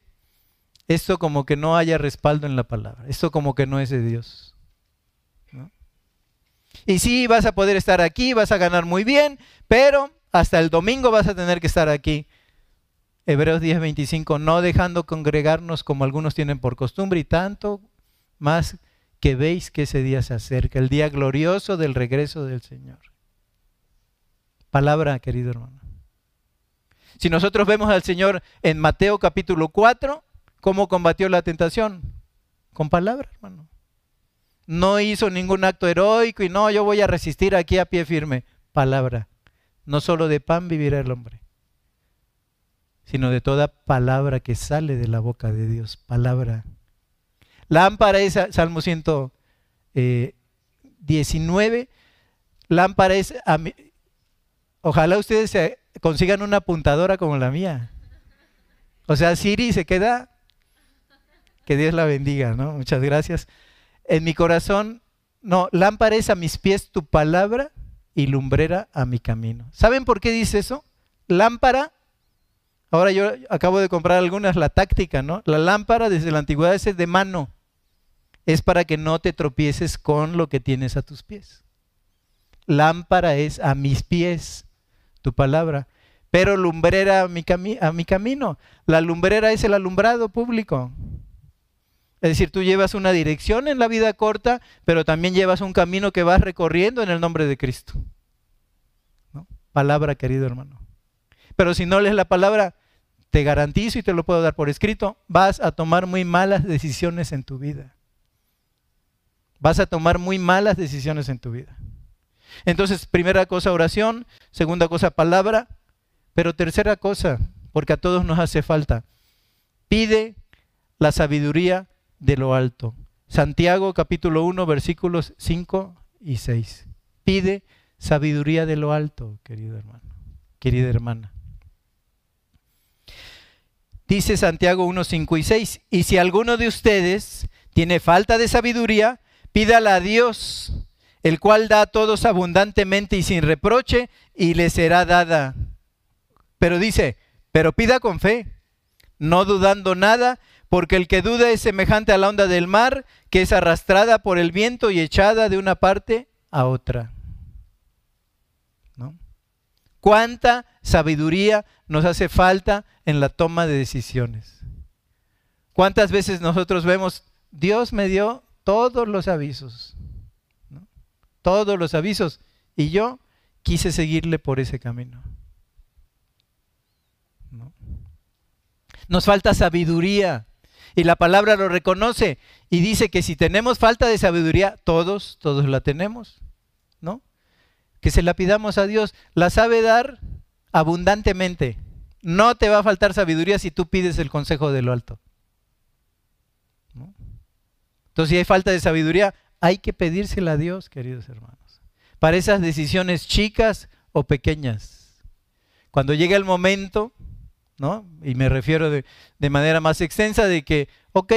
Esto como que no haya respaldo en la palabra, esto como que no es de Dios. Y sí, vas a poder estar aquí, vas a ganar muy bien, pero hasta el domingo vas a tener que estar aquí. Hebreos 10:25, no dejando congregarnos como algunos tienen por costumbre y tanto más que veis que ese día se acerca, el día glorioso del regreso del Señor. Palabra, querido hermano. Si nosotros vemos al Señor en Mateo capítulo 4, ¿cómo combatió la tentación? Con palabra, hermano. No hizo ningún acto heroico y no, yo voy a resistir aquí a pie firme. Palabra. No solo de pan vivirá el hombre, sino de toda palabra que sale de la boca de Dios. Palabra. Lámpara es, Salmo 119, eh, lámpara es, a ojalá ustedes consigan una apuntadora como la mía. O sea, Siri se queda, que Dios la bendiga, ¿no? Muchas gracias. En mi corazón, no, lámpara es a mis pies tu palabra y lumbrera a mi camino. ¿Saben por qué dice eso? Lámpara Ahora yo acabo de comprar algunas, la táctica, ¿no? La lámpara desde la antigüedad es de mano es para que no te tropieces con lo que tienes a tus pies. Lámpara es a mis pies tu palabra, pero lumbrera a mi, camino. La lumbrera es el alumbrado público. Es decir, tú llevas una dirección en la vida corta, pero también llevas un camino que vas recorriendo en el nombre de Cristo. Palabra, querido hermano. Pero si no lees la palabra, te garantizo y te lo puedo dar por escrito, vas a tomar muy malas decisiones en tu vida vas a tomar muy malas decisiones en tu vida. Entonces, primera cosa, oración, segunda cosa, palabra, pero tercera cosa, porque a todos nos hace falta, pide la sabiduría de lo alto. Santiago capítulo 1 versículos 5 y 6. Pide sabiduría de lo alto, querido hermano, querida hermana. Dice Santiago 1, 5 y 6, y si alguno de ustedes tiene falta de sabiduría, Pídala a Dios, el cual da a todos abundantemente y sin reproche, y le será dada. Pero dice, pero pida con fe, no dudando nada, porque el que duda es semejante a la onda del mar, que es arrastrada por el viento y echada de una parte a otra. ¿No? ¿Cuánta sabiduría nos hace falta en la toma de decisiones? ¿Cuántas veces nosotros vemos, Dios me dio todos los avisos, todos los avisos, y yo quise seguirle por ese camino? Nos falta sabiduría. Y la palabra lo reconoce y dice que si tenemos falta de sabiduría, todos, todos la tenemos, ¿no? Que se la pidamos a Dios. La sabe dar abundantemente. No te va a faltar sabiduría si tú pides el consejo de lo alto. Entonces, si hay falta de sabiduría, hay que pedírsela a Dios, queridos hermanos. Para esas decisiones chicas o pequeñas. Cuando llegue el momento ¿no? Y me refiero de, manera más extensa de que, ok,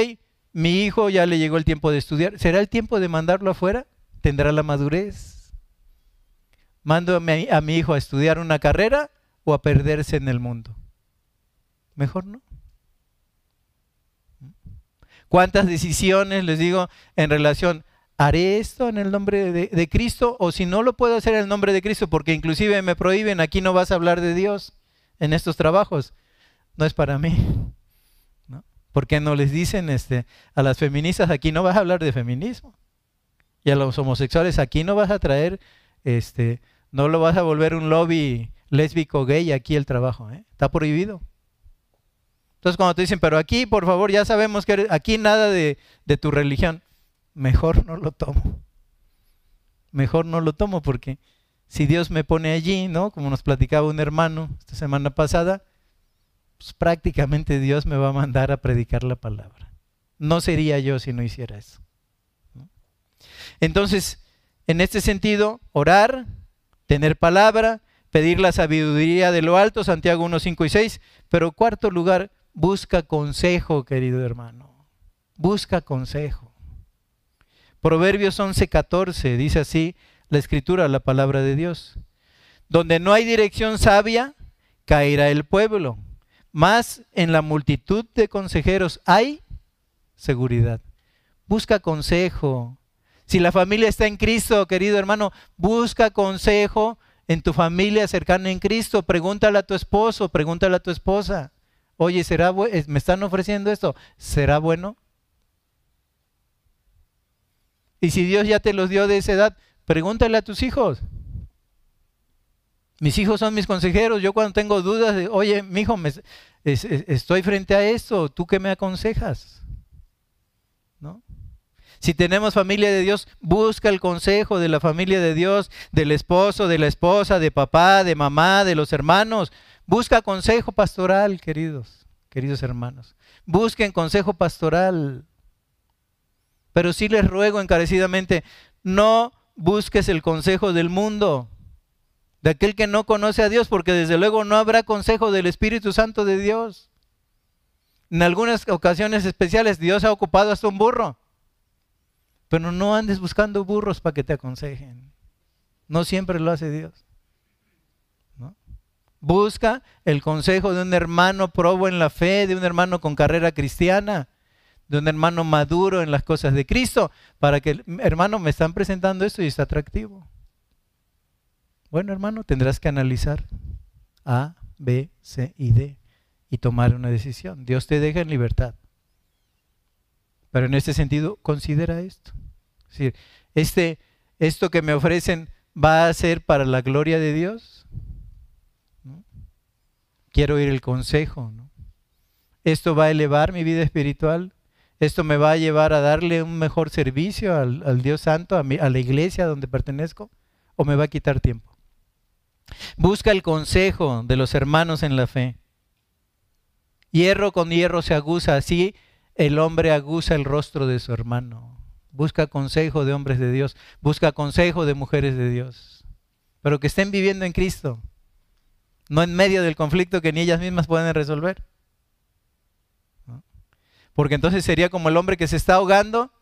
mi hijo ya le llegó el tiempo de estudiar, ¿será el tiempo de mandarlo afuera? ¿Tendrá la madurez? ¿Mando a mi hijo a estudiar una carrera o a perderse en el mundo? Mejor no. ¿Cuántas decisiones, les digo, en relación, haré esto en el nombre de, Cristo o si no lo puedo hacer en el nombre de Cristo porque inclusive me prohíben, aquí no vas a hablar de Dios en estos trabajos no es para mí. ¿no? ¿Por qué no les dicen este, a las feministas, aquí no vas a hablar de feminismo? Y a los homosexuales, aquí no vas a traer, este, no lo vas a volver un lobby lésbico gay aquí el trabajo, ¿eh? está prohibido. Entonces cuando te dicen, pero aquí por favor ya sabemos que aquí nada de, tu religión, mejor no lo tomo. Mejor no lo tomo porque si Dios me pone allí, ¿no? Como nos platicaba un hermano esta semana pasada, pues prácticamente Dios me va a mandar a predicar la palabra. No sería yo si no hiciera eso. Entonces, en este sentido, orar, tener palabra, pedir la sabiduría de lo alto, Santiago 1, 5 y 6, pero cuarto lugar, busca consejo, querido hermano. Busca consejo. Proverbios 11, 14 dice así la escritura, la palabra de Dios. Donde no hay dirección sabia, caerá el pueblo más en la multitud de consejeros hay seguridad. Busca consejo. Si la familia está en Cristo, querido hermano, busca consejo en tu familia cercana en Cristo. Pregúntale a tu esposo, pregúntale a tu esposa. Oye, ¿será ¿me están ofreciendo esto? ¿Será bueno? Y si Dios ya te los dio de esa edad, pregúntale a tus hijos. Mis hijos son mis consejeros. Yo cuando tengo dudas, de, oye, mi hijo, estoy frente a esto, ¿tú qué me aconsejas? ¿No? Si tenemos familia de Dios, busca el consejo de la familia de Dios, del esposo, de la esposa, de papá, de mamá, de los hermanos. Busca consejo pastoral, queridos, queridos hermanos. Busquen consejo pastoral. Pero sí les ruego encarecidamente, no busques el consejo del mundo de aquel que no conoce a Dios, porque desde luego no habrá consejo del Espíritu Santo de Dios. En algunas ocasiones especiales Dios ha ocupado hasta un burro, pero no andes buscando burros para que te aconsejen. No siempre lo hace Dios. Busca el consejo de un hermano probo en la fe, de un hermano con carrera cristiana, de un hermano maduro en las cosas de Cristo, para que, hermano, me están presentando esto y está atractivo. Bueno, hermano, tendrás que analizar A, B, C y D y tomar una decisión. Dios te deja en libertad. Pero en este sentido, considera esto. Es decir, este, esto que me ofrecen va a ser para la gloria de Dios. Quiero oír el consejo. Esto va a elevar mi vida espiritual. Esto me va a llevar a darle un mejor servicio al, Dios Santo, a, a la iglesia donde pertenezco, o me va a quitar tiempo. Busca el consejo de los hermanos en la fe. Hierro con hierro se aguza, así el hombre aguza el rostro de su hermano. Busca consejo de hombres de Dios, busca consejo de mujeres de Dios, pero que estén viviendo en Cristo, no en medio del conflicto que ni ellas mismas pueden resolver. Porque entonces sería como el hombre que se está ahogando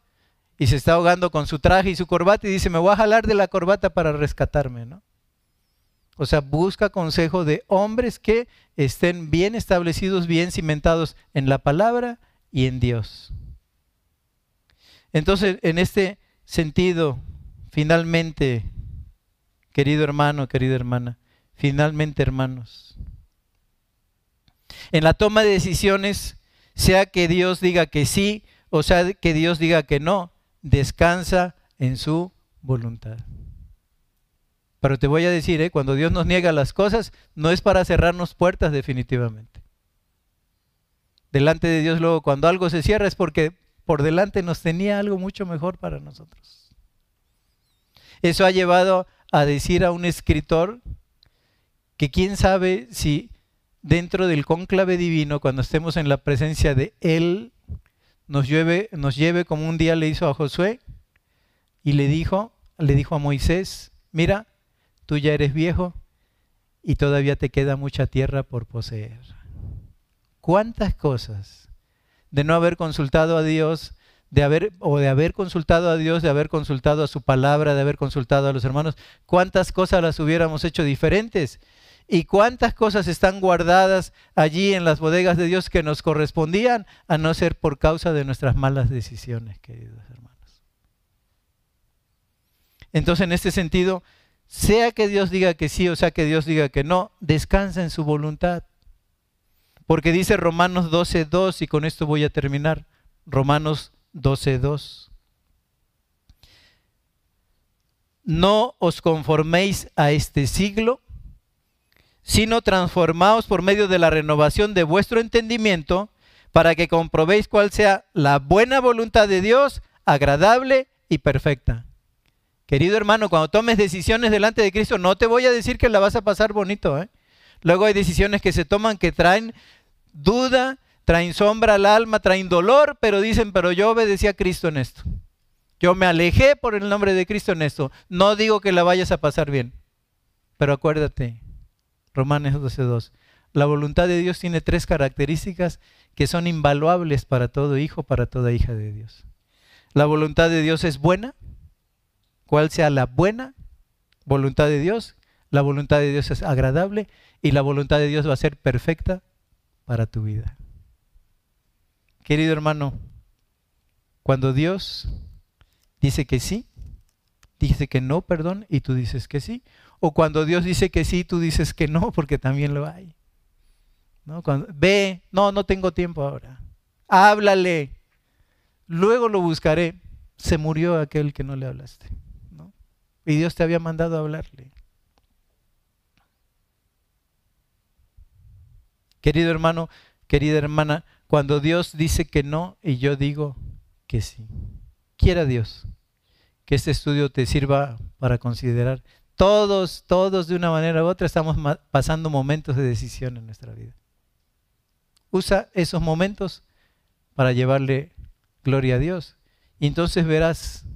y se está ahogando con su traje y su corbata y dice, me voy a jalar de la corbata para rescatarme, ¿no? O sea, busca consejo de hombres que estén bien establecidos, bien cimentados en la palabra y en Dios. Entonces, en este sentido, finalmente, querido hermano, querida hermana, finalmente, hermanos, en la toma de decisiones, sea que Dios diga que sí o sea que Dios diga que no, descansa en su voluntad. Pero te voy a decir, ¿eh? cuando Dios nos niega las cosas, no es para cerrarnos puertas definitivamente. Delante de Dios luego, cuando algo se cierra es porque por delante nos tenía algo mucho mejor para nosotros. Eso ha llevado a decir a un escritor que quién sabe si dentro del cónclave divino, cuando estemos en la presencia de Él, nos lleve, nos lleve como un día le hizo a Josué y le dijo, le dijo a Moisés, mira, tú ya eres viejo y todavía te queda mucha tierra por poseer. ¿Cuántas cosas de no haber consultado a Dios, de haber o de haber consultado a Dios, de haber consultado a su palabra, de haber consultado a los hermanos, cuántas cosas las hubiéramos hecho diferentes y cuántas cosas están guardadas allí en las bodegas de Dios que nos correspondían, a no ser por causa de nuestras malas decisiones, queridos hermanos. Entonces, en este sentido, sea que Dios diga que sí o sea que Dios diga que no, descansa en su voluntad. Porque dice Romanos 12.2, y con esto voy a terminar, Romanos 12.2. No os conforméis a este siglo, sino transformaos por medio de la renovación de vuestro entendimiento, para que comprobéis cuál sea la buena voluntad de Dios, agradable y perfecta. Querido hermano, cuando tomes decisiones delante de Cristo, no te voy a decir que la vas a pasar bonito. ¿eh? Luego hay decisiones que se toman que traen duda, traen sombra al alma, traen dolor, pero dicen, pero yo obedecí a Cristo en esto. Yo me alejé por el nombre de Cristo en esto. No digo que la vayas a pasar bien, pero acuérdate, Romanos 12.2. La voluntad de Dios tiene tres características que son invaluables para todo hijo, para toda hija de Dios. La voluntad de Dios es buena. ¿Cuál sea la buena voluntad de Dios? La voluntad de Dios es agradable y la voluntad de Dios va a ser perfecta para tu vida. Querido hermano, cuando Dios dice que sí, dice que no, perdón, y tú dices que sí, o cuando Dios dice que sí, tú dices que no, porque también lo hay. ¿No? Cuando, ve, no, no tengo tiempo ahora. Háblale. Luego lo buscaré. Se murió aquel que no le hablaste. ¿no? Y Dios te había mandado a hablarle. Querido hermano, querida hermana, cuando Dios dice que no y yo digo que sí. Quiera Dios que este estudio te sirva para considerar todos, todos de una manera u otra estamos pasando momentos de decisión en nuestra vida. Usa esos momentos para llevarle gloria a Dios. Y entonces verás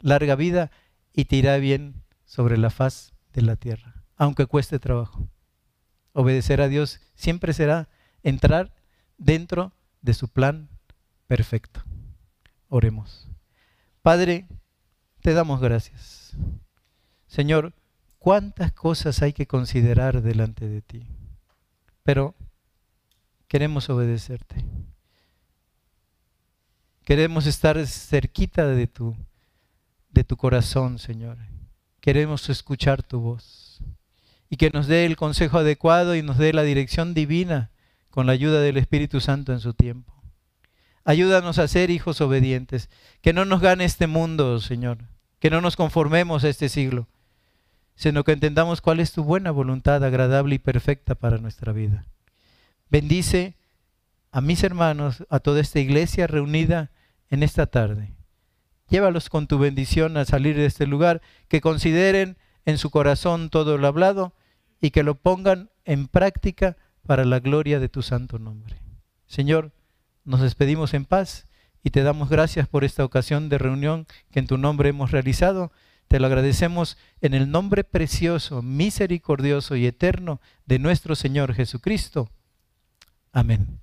larga vida y te irá bien sobre la faz de la tierra, aunque cueste trabajo. Obedecer a Dios siempre será entrar dentro de su plan perfecto. Oremos. Padre, te damos gracias. Señor, cuántas cosas hay que considerar delante de ti, pero queremos obedecerte. Queremos estar cerquita de tu, de tu corazón, Señor. Queremos escuchar tu voz y que nos dé el consejo adecuado y nos dé la dirección divina con la ayuda del Espíritu Santo en su tiempo. Ayúdanos a ser hijos obedientes, que no nos gane este mundo, Señor, que no nos conformemos a este siglo, sino que entendamos cuál es tu buena voluntad agradable y perfecta para nuestra vida. Bendice a mis hermanos, a toda esta iglesia reunida en esta tarde. Llévalos con tu bendición a salir de este lugar, que consideren en su corazón todo lo hablado y que lo pongan en práctica para la gloria de tu santo nombre. Señor, nos despedimos en paz y te damos gracias por esta ocasión de reunión que en tu nombre hemos realizado. Te lo agradecemos en el nombre precioso, misericordioso y eterno de nuestro Señor Jesucristo. Amén.